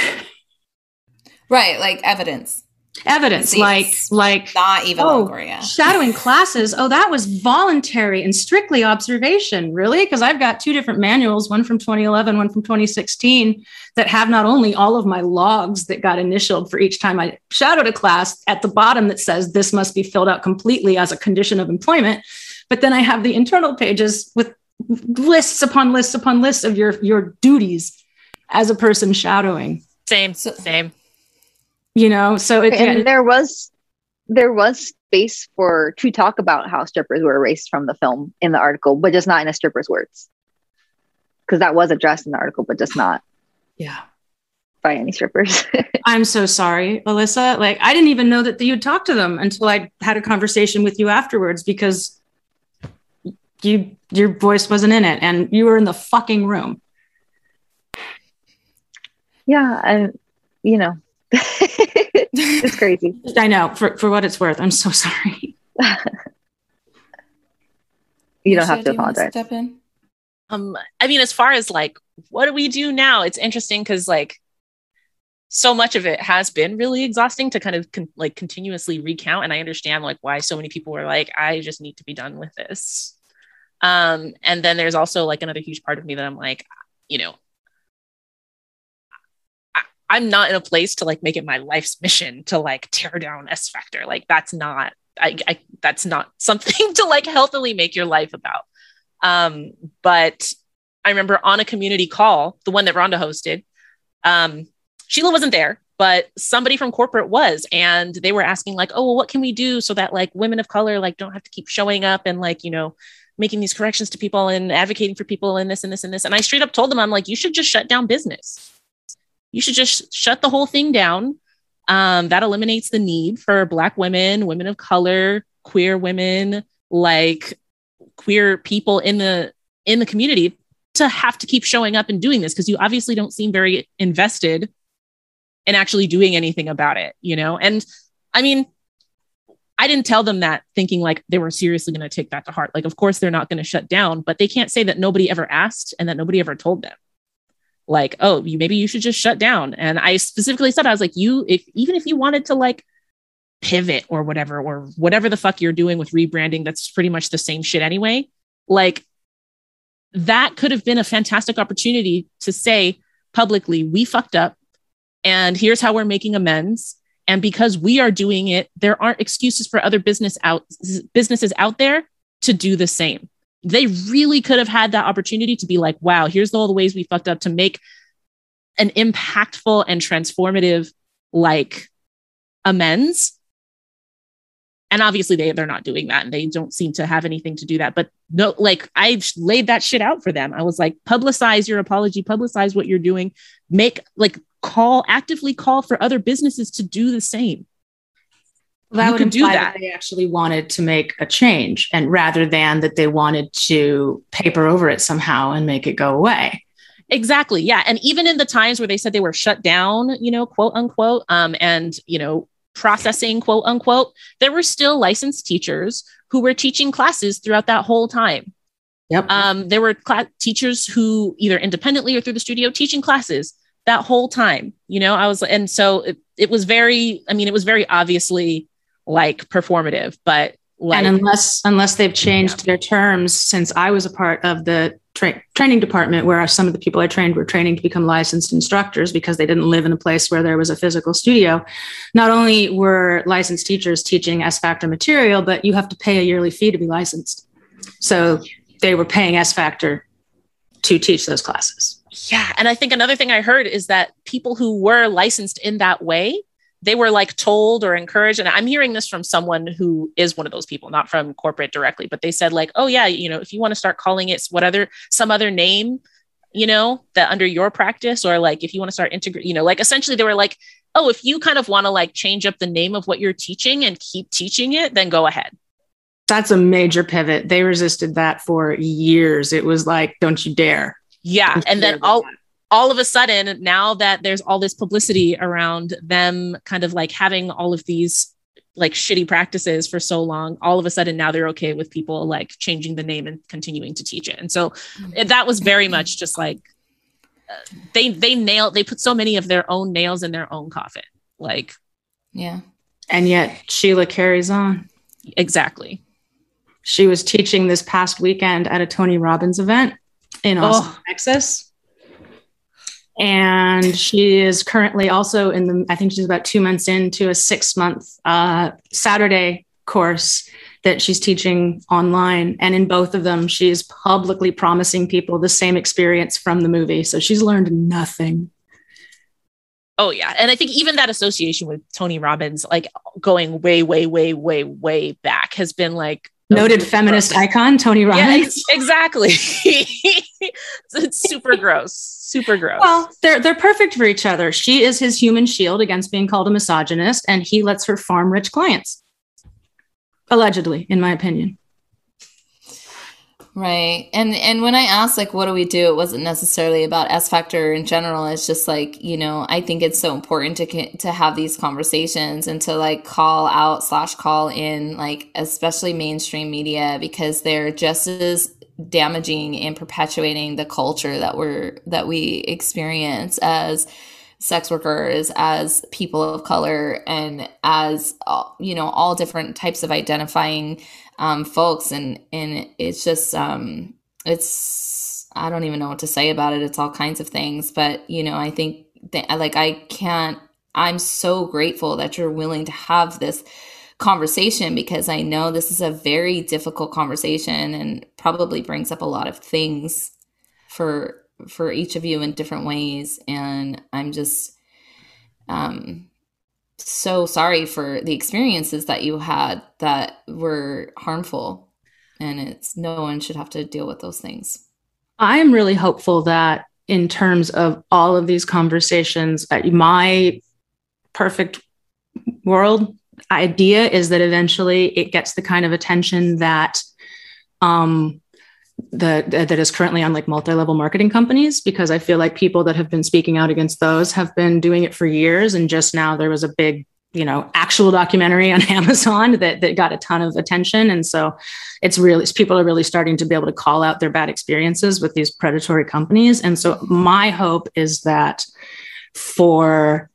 Right, like evidence evidence like like not even oh, Longoria. shadowing classes. Oh that was voluntary and strictly observation really? Because i've got two different manuals one from 2011 one from 2016 that have not only all of my logs that got initialed for each time i shadowed a class at the bottom that says this must be filled out completely as a condition of employment but then i have the internal pages with lists upon lists upon lists of your your duties as a person shadowing. Same same you know? So it, and there was there was space for to talk about how strippers were erased from the film in the article but just not in a stripper's words. Because that was addressed in the article but just not yeah. by any strippers. I'm so sorry alyssa. Like i didn't even know that you'd talk to them until i had a conversation with you afterwards because you your voice wasn't in it and you were in the fucking room. Yeah and you know it's crazy. I know. For for what it's worth, I'm so sorry. you don't have to apologize. Step in. Um, I mean, as far as like, what do we do now? It's interesting because like, so much of it has been really exhausting to kind of con- like continuously recount, and I understand like why so many people were like, I just need to be done with this. Um, and then there's also like another huge part of me that I'm like, you know, I'm not in a place to like make it my life's mission to like tear down S Factor. Like that's not I, I that's not something to like healthily make your life about. Um, but I remember on a community call, the one that Rhonda hosted, um, Sheila wasn't there, but somebody from corporate was, and they were asking like, "Oh, well, what can we do so that like women of color like don't have to keep showing up and like you know making these corrections to people and advocating for people and this and this and this. And I straight up told them, I'm like, you should just shut down business. You should just shut the whole thing down. Um, that eliminates the need for Black women, women of color, queer women, like queer people in the in the community to have to keep showing up and doing this because you obviously don't seem very invested in actually doing anything about it, you know? And I mean, I didn't tell them that thinking like they were seriously going to take that to heart. Like, of course, they're not going to shut down, but they can't say that nobody ever asked and that nobody ever told them. Like, oh, you maybe you should just shut down. And I specifically said, I was like, you, if even if you wanted to like pivot or whatever, or whatever the fuck you're doing with rebranding, that's pretty much the same shit anyway. Like, that could have been a fantastic opportunity to say publicly, we fucked up and here's how we're making amends. And because we are doing it, there aren't excuses for other business out businesses out there to do the same. They really could have had that opportunity to be like, wow, here's all the ways we fucked up to make an impactful and transformative like amends. And obviously they they're not doing that. And they don't seem to have anything to do that. But no like I've laid that shit out for them. I was like publicize your apology publicize what you're doing. Make like call actively call for other businesses to do the same that you would do that. that they actually wanted to make a change and rather than that they wanted to paper over it somehow and make it go away exactly yeah and even in the times where they said they were shut down you know quote unquote um and you know processing, quote unquote, there were still licensed teachers who were teaching classes throughout that whole time. Yep. Um, there were cl- teachers who either independently or through the studio teaching classes that whole time. You know, I was, and so it, it was very, I mean, it was very obviously like performative, but like, and unless unless they've changed yeah. their terms since I was a part of the tra- training department, where some of the people I trained were training to become licensed instructors because they didn't live in a place where there was a physical studio. Not only were licensed teachers teaching S Factor material, but you have to pay a yearly fee to be licensed. So they were paying S Factor to teach those classes. Yeah, and I think another thing I heard is that people who were licensed in that way they were like told or encouraged and i'm hearing this from someone who is one of those people not from corporate directly but they said like oh yeah you know if you want to start calling it what other some other name you know that under your practice or like if you want to start integrate you know like essentially they were like oh if you kind of want to like change up the name of what you're teaching and keep teaching it then go ahead. That's a major pivot. They resisted that for years. It was like don't you dare. Yeah and then all all of a sudden, now that there's all this publicity around them kind of like having all of these like shitty practices for so long, all of a sudden now they're okay with people like changing the name and continuing to teach it. And so mm-hmm. that was very much just like uh, they they nailed they put so many of their own nails in their own coffin. Like yeah. And yet Sheila carries on. Exactly. She was teaching this past weekend at a Tony Robbins event in Austin, oh. Texas and she is currently also in the i think she's about two months into a six month uh, saturday course that she's teaching online. And in both of them she is publicly promising people the same experience from the movie. So she's learned nothing. Oh yeah. And i think even that association with tony robbins like going way way way way way back has been like noted feminist gross. icon Tony Robbins. Yeah, exactly. it's super gross. Super gross. Well, they're they're perfect for each other. She is his human shield against being called a misogynist, and he lets her farm rich clients. Allegedly, in my opinion. Right. And and when I asked like what do we do, it wasn't necessarily about S Factor in general. It's just like, you know, I think it's so important to to have these conversations and to like call out slash call in like especially mainstream media because they're just as damaging and perpetuating the culture that we're that we experience as sex workers as people of color and as uh, you know all different types of identifying um, folks, and and it's just um, it's I don't even know what to say about it. It's all kinds of things, but you know, I think that like I can't. I'm so grateful that you're willing to have this conversation because I know this is a very difficult conversation and probably brings up a lot of things for for each of you in different ways and I'm just um so sorry for the experiences that you had that were harmful. and it's no one should have to deal with those things. I'm really hopeful that in terms of all of these conversations, uh, my perfect world idea is that eventually it gets the kind of attention that um, that that is currently on like multi-level marketing companies because I feel like people that have been speaking out against those have been doing it for years and just now there was a big you know actual documentary on Amazon that that got a ton of attention. And so it's really people are really starting to be able to call out their bad experiences with these predatory companies. And so my hope is that for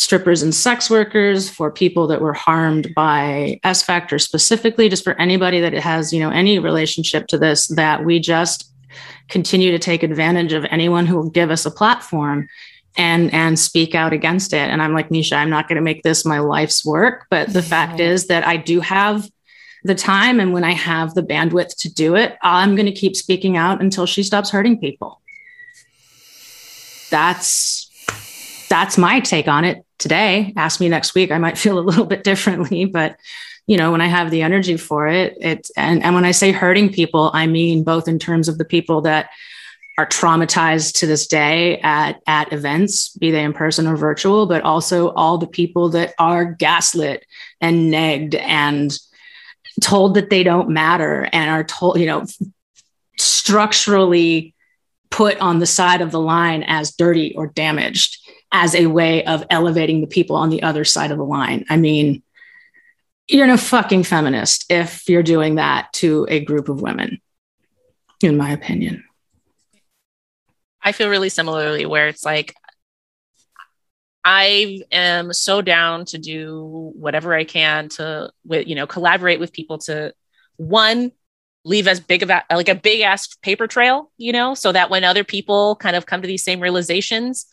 strippers and sex workers, for people that were harmed by S Factor specifically, just for anybody that has, you know, any relationship to this, that we just continue to take advantage of anyone who will give us a platform and and speak out against it. And I'm like, Nisha, I'm not going to make this my life's work. But the fact is that I do have the time and when I have the bandwidth to do it, I'm going to keep speaking out until she stops hurting people. That's that's my take on it today. Ask me next week. I might feel a little bit differently, but you know, when I have the energy for it, it's and, and when I say hurting people, I mean both in terms of the people that are traumatized to this day at at events, be they in person or virtual, but also all the people that are gaslit and negged and told that they don't matter and are told, you know, structurally put on the side of the line as dirty or damaged as a way of elevating the people on the other side of the line. I mean, you're no fucking feminist if you're doing that to a group of women, in my opinion. I feel really similarly where it's like, I am so down to do whatever I can to, with you know, collaborate with people to one leave as big of a like a big ass paper trail, you know, so that when other people kind of come to these same realizations,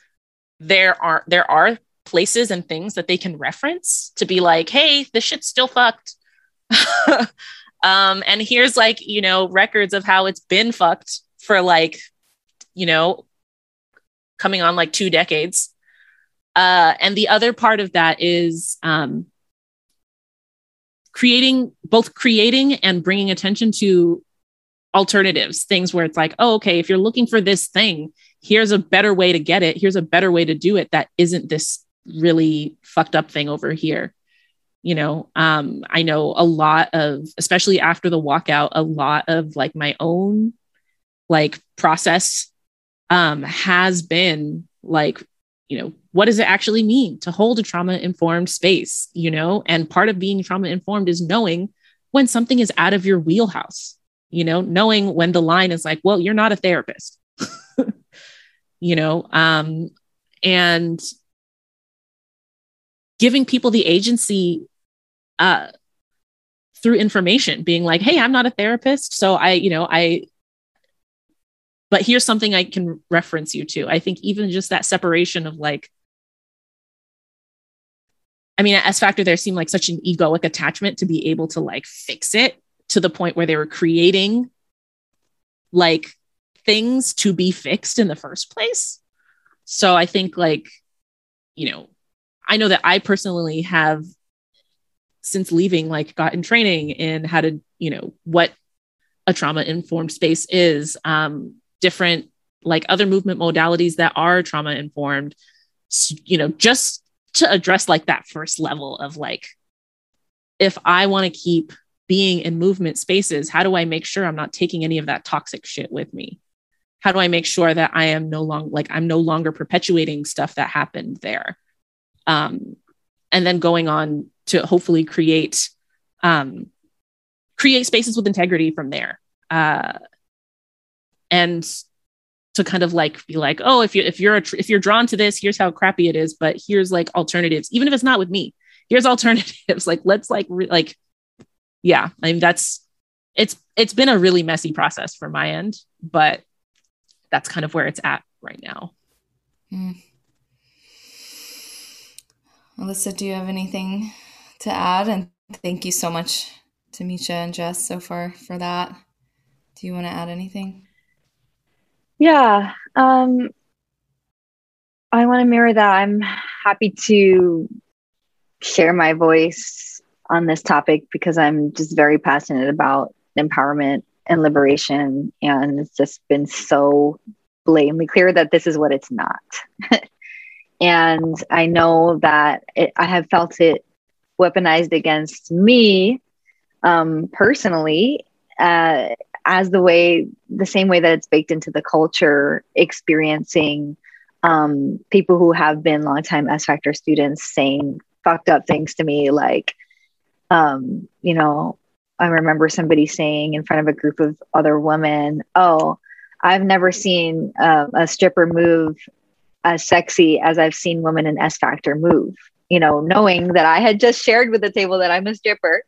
there are there are places and things that they can reference to be like, hey, this shit's still fucked. um, and here's like, you know, records of how it's been fucked for like, you know, coming on like two decades. Uh, and the other part of that is um, creating both creating and bringing attention to alternatives, things where it's like, oh, okay, if you're looking for this thing, here's a better way to get it. Here's a better way to do it that isn't this really fucked up thing over here. You know, um, I know a lot of, especially after the walkout, a lot of like my own like process um, has been like, you know, what does it actually mean to hold a trauma informed space? You know, and part of being trauma informed is knowing when something is out of your wheelhouse, you know, knowing when the line is like, well, you're not a therapist you know, um, and giving people the agency uh, through information, being like, hey, I'm not a therapist. So I, you know, I, but here's something I can reference you to. I think even just that separation of like, I mean, at S Factor, there seemed like such an egoic attachment to be able to like fix it to the point where they were creating like things to be fixed in the first place. So I think, like, you know, I know that I personally have since leaving, like, gotten training in how to, you know, what a trauma informed space is, um, different, like, other movement modalities that are trauma informed, you know, just to address like that first level of like, if I want to keep being in movement spaces, how do I make sure I'm not taking any of that toxic shit with me? How do i make sure that i am no longer like i'm no longer perpetuating stuff that happened there? Um, and then going on to hopefully create um, create spaces with integrity from there. Uh, and to kind of like be like oh if you if you're a, if you're drawn to this here's how crappy it is but here's like alternatives even if it's not with me here's alternatives. Like let's like re- like yeah i mean that's it's it's been a really messy process for my end but that's kind of where it's at right now. Mm. Alyssa, do you have anything to add? And thank you so much to Misha and Jess so far for that. Do you want to add anything? Yeah. Um, I want to mirror that. I'm happy to share my voice on this topic because I'm just very passionate about empowerment and liberation. And it's just been so blatantly clear that this is what it's not. and I know that it, I have felt it weaponized against me um, personally uh, as the way, the same way that it's baked into the culture, experiencing um, people who have been longtime S Factor students saying fucked up things to me, like, um, you know, I remember somebody saying in front of a group of other women, "Oh, I've never seen uh, a stripper move as sexy as I've seen women in S Factor move." You know, knowing that I had just shared with the table that I'm a stripper,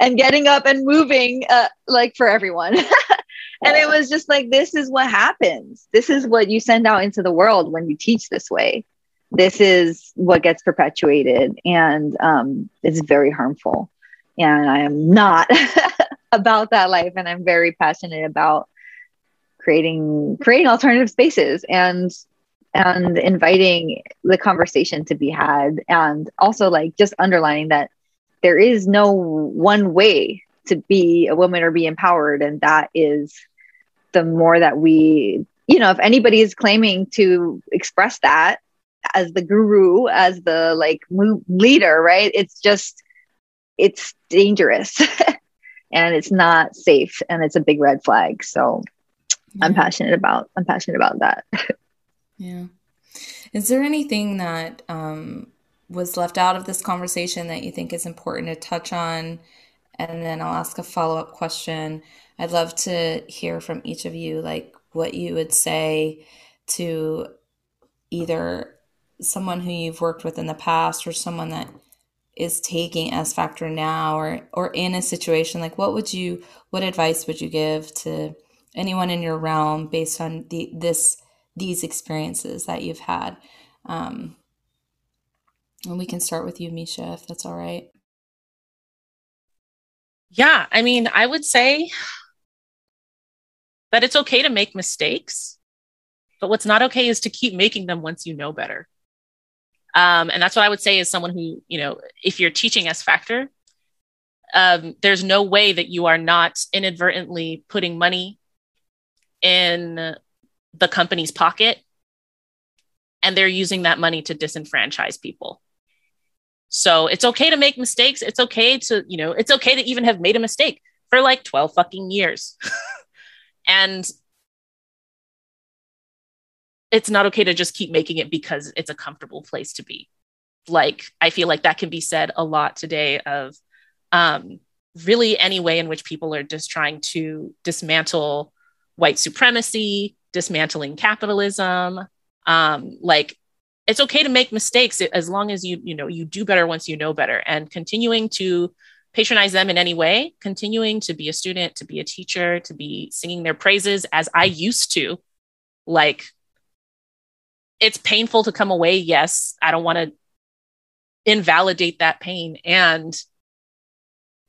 and getting up and moving uh, like for everyone. and it was just like, this is what happens. This is what you send out into the world when you teach this way. This is what gets perpetuated, and um, it's very harmful and I am not about that life. And I'm very passionate about creating creating alternative spaces and and inviting the conversation to be had and also like just underlining that there is no one way to be a woman or be empowered and that is the more that we you know if anybody is claiming to express that as the guru as the like leader right it's just it's dangerous and it's not safe and it's a big red flag. So yeah. I'm passionate about I'm passionate about that. yeah. Is there anything that um, was left out of this conversation that you think is important to touch on? And then I'll ask a follow up question. I'd love to hear from each of you, like what you would say to either someone who you've worked with in the past or someone that is taking S Factor now or or in a situation like what would you what advice would you give to anyone in your realm based on the this these experiences that you've had? Um and we can start with you misha if that's all right. Yeah i mean i would say that it's okay to make mistakes but what's not okay is to keep making them once you know better um, and that's what I would say is someone who, you know, if you're teaching S Factor, um, there's no way that you are not inadvertently putting money in the company's pocket and they're using that money to disenfranchise people. So it's okay to make mistakes. It's okay to, you know, it's okay to even have made a mistake for like 12 fucking years. and it's not okay to just keep making it because it's a comfortable place to be. Like, I feel like that can be said a lot today of um, really any way in which people are just trying to dismantle white supremacy, dismantling capitalism. Um, like, it's okay to make mistakes as long as you, you know, you do better once you know better and continuing to patronize them in any way, continuing to be a student, to be a teacher, to be singing their praises as I used to, like it's painful to come away. Yes, I don't want to invalidate that pain. And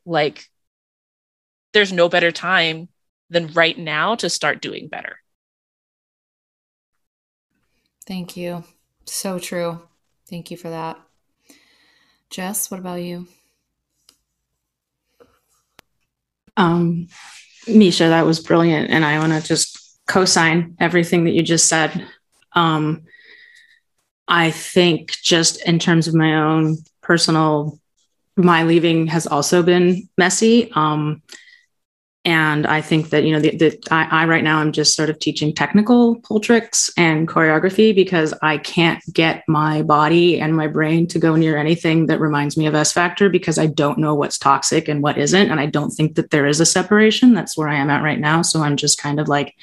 like, there's no better time than right now to start doing better. Thank you. So true. Thank you for that. Jess, what about you? Um, Misha, that was brilliant. And I want to just co sign everything that you just said. Um, I think just in terms of my own personal, my leaving has also been messy. Um, and I think that, you know, the, the I, I, right now I'm just sort of teaching technical pole tricks and choreography because I can't get my body and my brain to go near anything that reminds me of S Factor because I don't know what's toxic and what isn't. And I don't think that there is a separation. That's where I am at right now. So I'm just kind of like,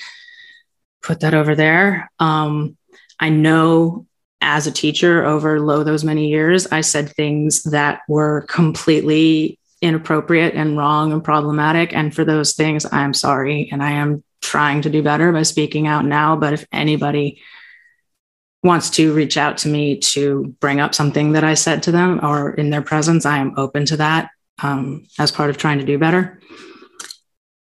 put that over there. Um, I know as a teacher over low those many years, I said things that were completely inappropriate and wrong and problematic. And for those things, I'm sorry. And I am trying to do better by speaking out now. But if anybody wants to reach out to me to bring up something that I said to them or in their presence, I am open to that um, as part of trying to do better.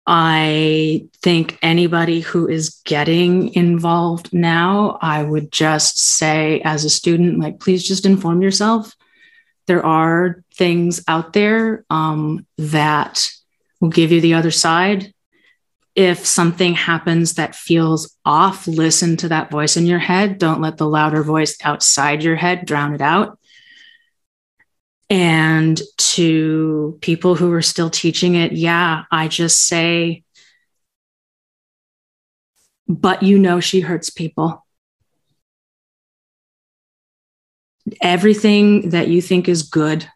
I think anybody who is getting involved now, I would just say as a student, like, please just inform yourself. There are things out there um, that we'll give you the other side. If something happens that feels off, listen to that voice in your head. Don't let the louder voice outside your head drown it out. And to people who are still teaching it, yeah, I just say, but you know, she hurts people. Everything that you think is good,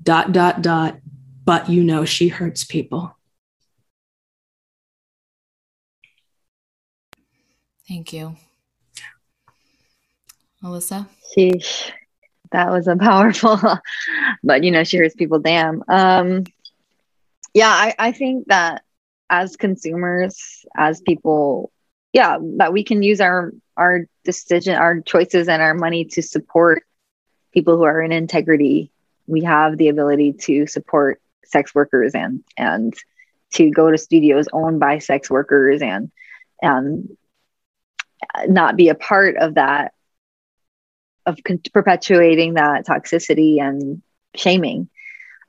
dot, dot, dot, but you know, she hurts people. Thank you. Alyssa? Sheesh that was a powerful but you know she hurts people damn. Um yeah I, I think that as consumers as people yeah that we can use our our decision our choices and our money to support people who are in integrity. We have the ability to support sex workers and and to go to studios owned by sex workers and and not be a part of that of perpetuating that toxicity and shaming.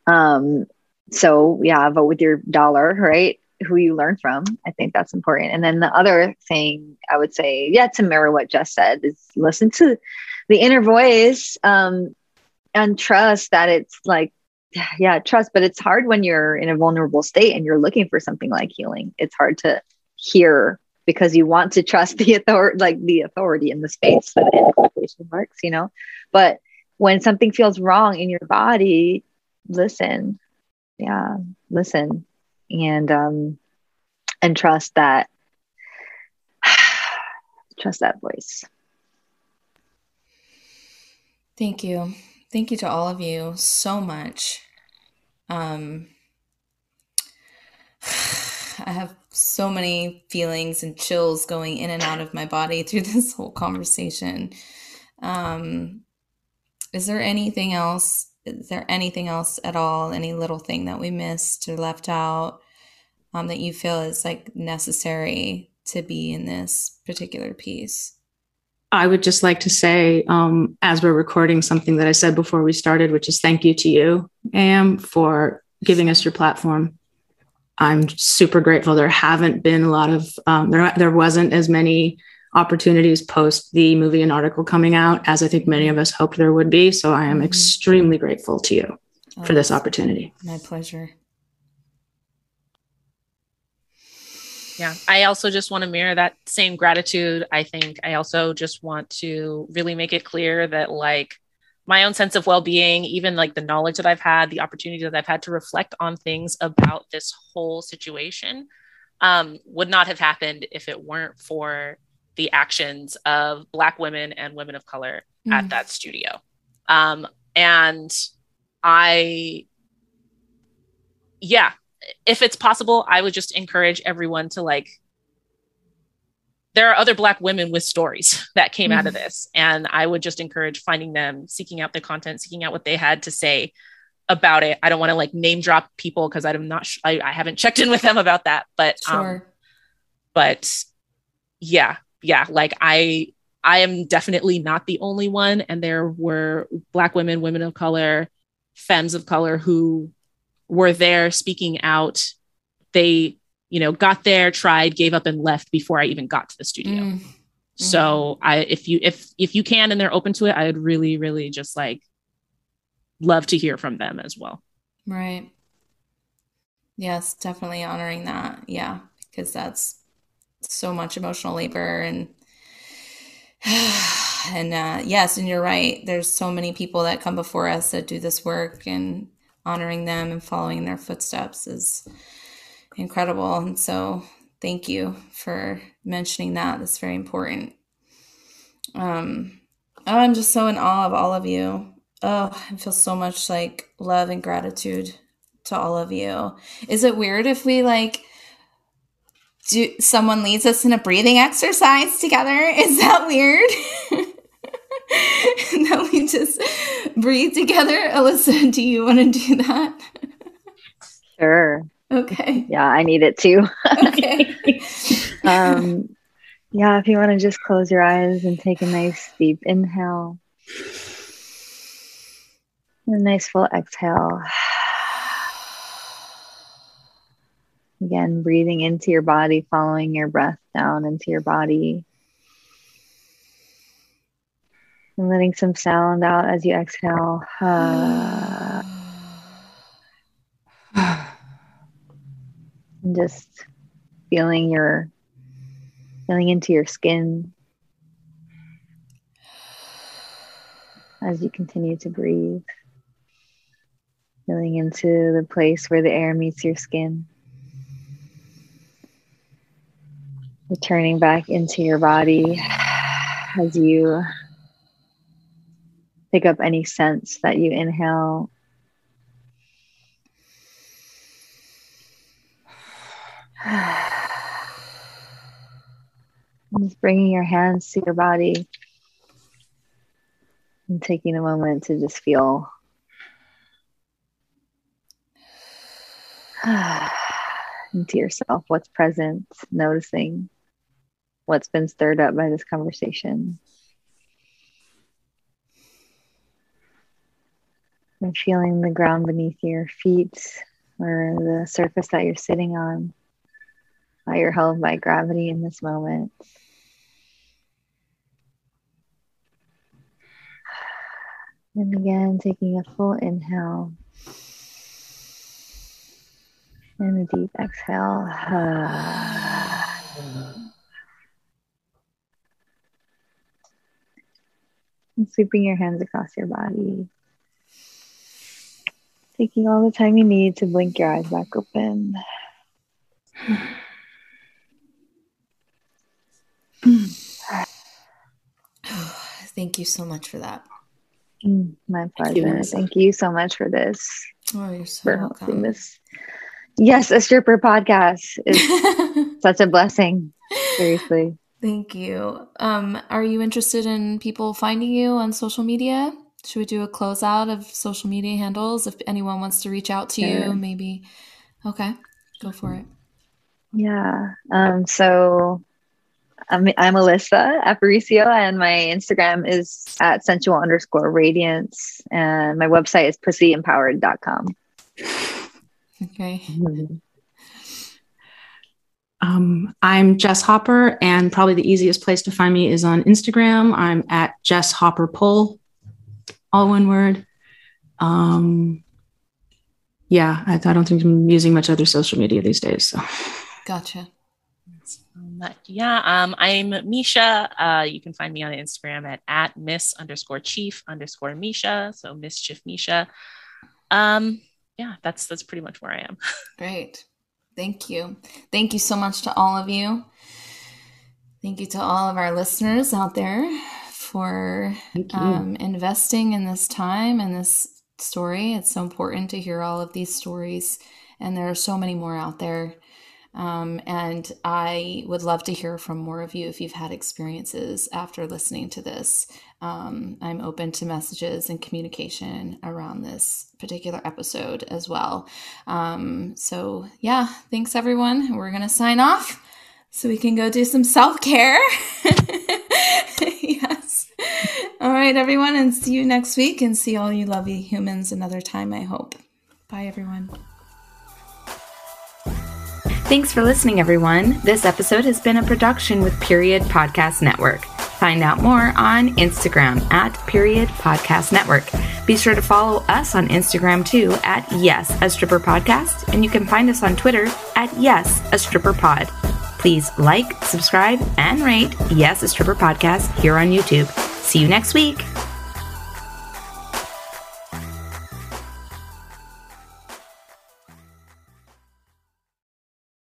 Um, so yeah, vote with your dollar, right? Who you learn from. I think that's important. And then the other thing I would say, yeah, to mirror what Jess said, is listen to the inner voice um, and trust that it's like, yeah, trust. But it's hard when you're in a vulnerable state and you're looking for something like healing. It's hard to hear because you want to trust the authority, like the authority in the space that in quotation marks, you know. But when something feels wrong in your body, listen, yeah, listen, and um, and trust that, trust that voice. Thank you, thank you to all of you so much. Um, I have so many feelings and chills going in and out of my body through this whole conversation. Um, is there anything else? Is there anything else at all? Any little thing that we missed or left out um, that you feel is like necessary to be in this particular piece? I would just like to say, um, as we're recording, something that I said before we started, which is thank you to you, Am, for giving us your platform I'm super grateful. There haven't been a lot of um, there. There wasn't as many opportunities post the movie and article coming out as I think many of us hoped there would be. So I am mm-hmm. extremely grateful to you oh, for this opportunity. My pleasure. Yeah, I also just want to mirror that same gratitude. I think I also just want to really make it clear that like my own sense of well-being even like the knowledge that i've had the opportunity that i've had to reflect on things about this whole situation um, would not have happened if it weren't for the actions of black women and women of color mm. at that studio um, and i yeah if it's possible i would just encourage everyone to like there are other black women with stories that came mm-hmm. out of mm-hmm. this and i would just encourage finding them seeking out the content seeking out what they had to say about it i don't want to like name drop people because i'm not sh- I, I, haven't checked in with them about that but um, sure. um but yeah yeah like i i am definitely not the only one and there were black women women of color femmes of color who were there speaking out they you know, got there, tried, gave up, and left before I even got to the studio. Mm. So I, if you if if you can and they're open to it, I would really, really just like love to hear from them as well. Right. Yes, definitely honoring that. Yeah, because that's so much emotional labor and and uh, yes, and you're right. There's so many people that come before us that do this work, and honoring them and following their footsteps is incredible. And so thank you for mentioning that. That's very important. Um, oh, I'm just so in awe of all of you. Oh, I feel so much like love and gratitude to all of you. Is it weird if we like do someone leads us in a breathing exercise together? Is that weird? that we just breathe together. Alyssa, do you want to do that? Sure. Okay. Yeah, I need it too. Okay. um, yeah, if you want to just close your eyes and take a nice deep inhale, a nice full exhale. Again, breathing into your body, following your breath down into your body. And letting some sound out as you exhale. and just feeling your feeling into your skin as you continue to breathe. Feeling into the place where the air meets your skin. Returning back into your body as you pick up any sense that you inhale. just bringing your hands to your body and taking a moment to just feel into yourself what's present, noticing what's been stirred up by this conversation. And feeling the ground beneath your feet or the surface that you're sitting on, how you're held by gravity in this moment. And again, taking a full inhale and a deep exhale. and sweeping your hands across your body. Taking all the time you need to blink your eyes back open. Thank you so much for that. Mm, my pleasure. Thank you, Thank you, so much for this. Oh, you're so for welcome. hosting this. Yes, a stripper podcast is such a blessing. Seriously. Thank you. Um, are you interested in people finding you on social media? Should we do a closeout of social media handles if anyone wants to reach out to sure. you? Maybe. Okay, go for it. Yeah. Um, so I'm, I'm Alyssa Aparicio, and my Instagram is at sensual underscore radiance, and my website is pussyempowered.com. Okay. Mm-hmm. Um, I'm Jess Hopper, and probably the easiest place to find me is on Instagram. I'm at Jess Hopper Pole, all one word. Um, yeah, I, I, don't think I'm using much other social media these days. So, gotcha. Yeah, um, I'm Misha. Uh, you can find me on Instagram at at Miss underscore Chief underscore Misha. So Mischief Misha. Um, yeah, that's that's pretty much where I am. Great. Thank you. Thank you so much to all of you. Thank you to all of our listeners out there for um, investing in this time and this story. It's so important to hear all of these stories, and there are so many more out there. Um, and I would love to hear from more of you if you've had experiences after listening to this. Um, I'm open to messages and communication around this particular episode as well. Um, so, yeah, thanks everyone. We're going to sign off so we can go do some self care. yes. All right, everyone, and see you next week and see all you lovely humans another time, I hope. Bye, everyone. Thanks for listening, everyone. This episode has been a production with Period Podcast Network. Find out more on Instagram at Period Podcast Network. Be sure to follow us on Instagram too at Yes, a Stripper Podcast, and you can find us on Twitter at Yes, a Stripper Pod. Please like, subscribe, and rate Yes, a Stripper Podcast here on YouTube. See you next week.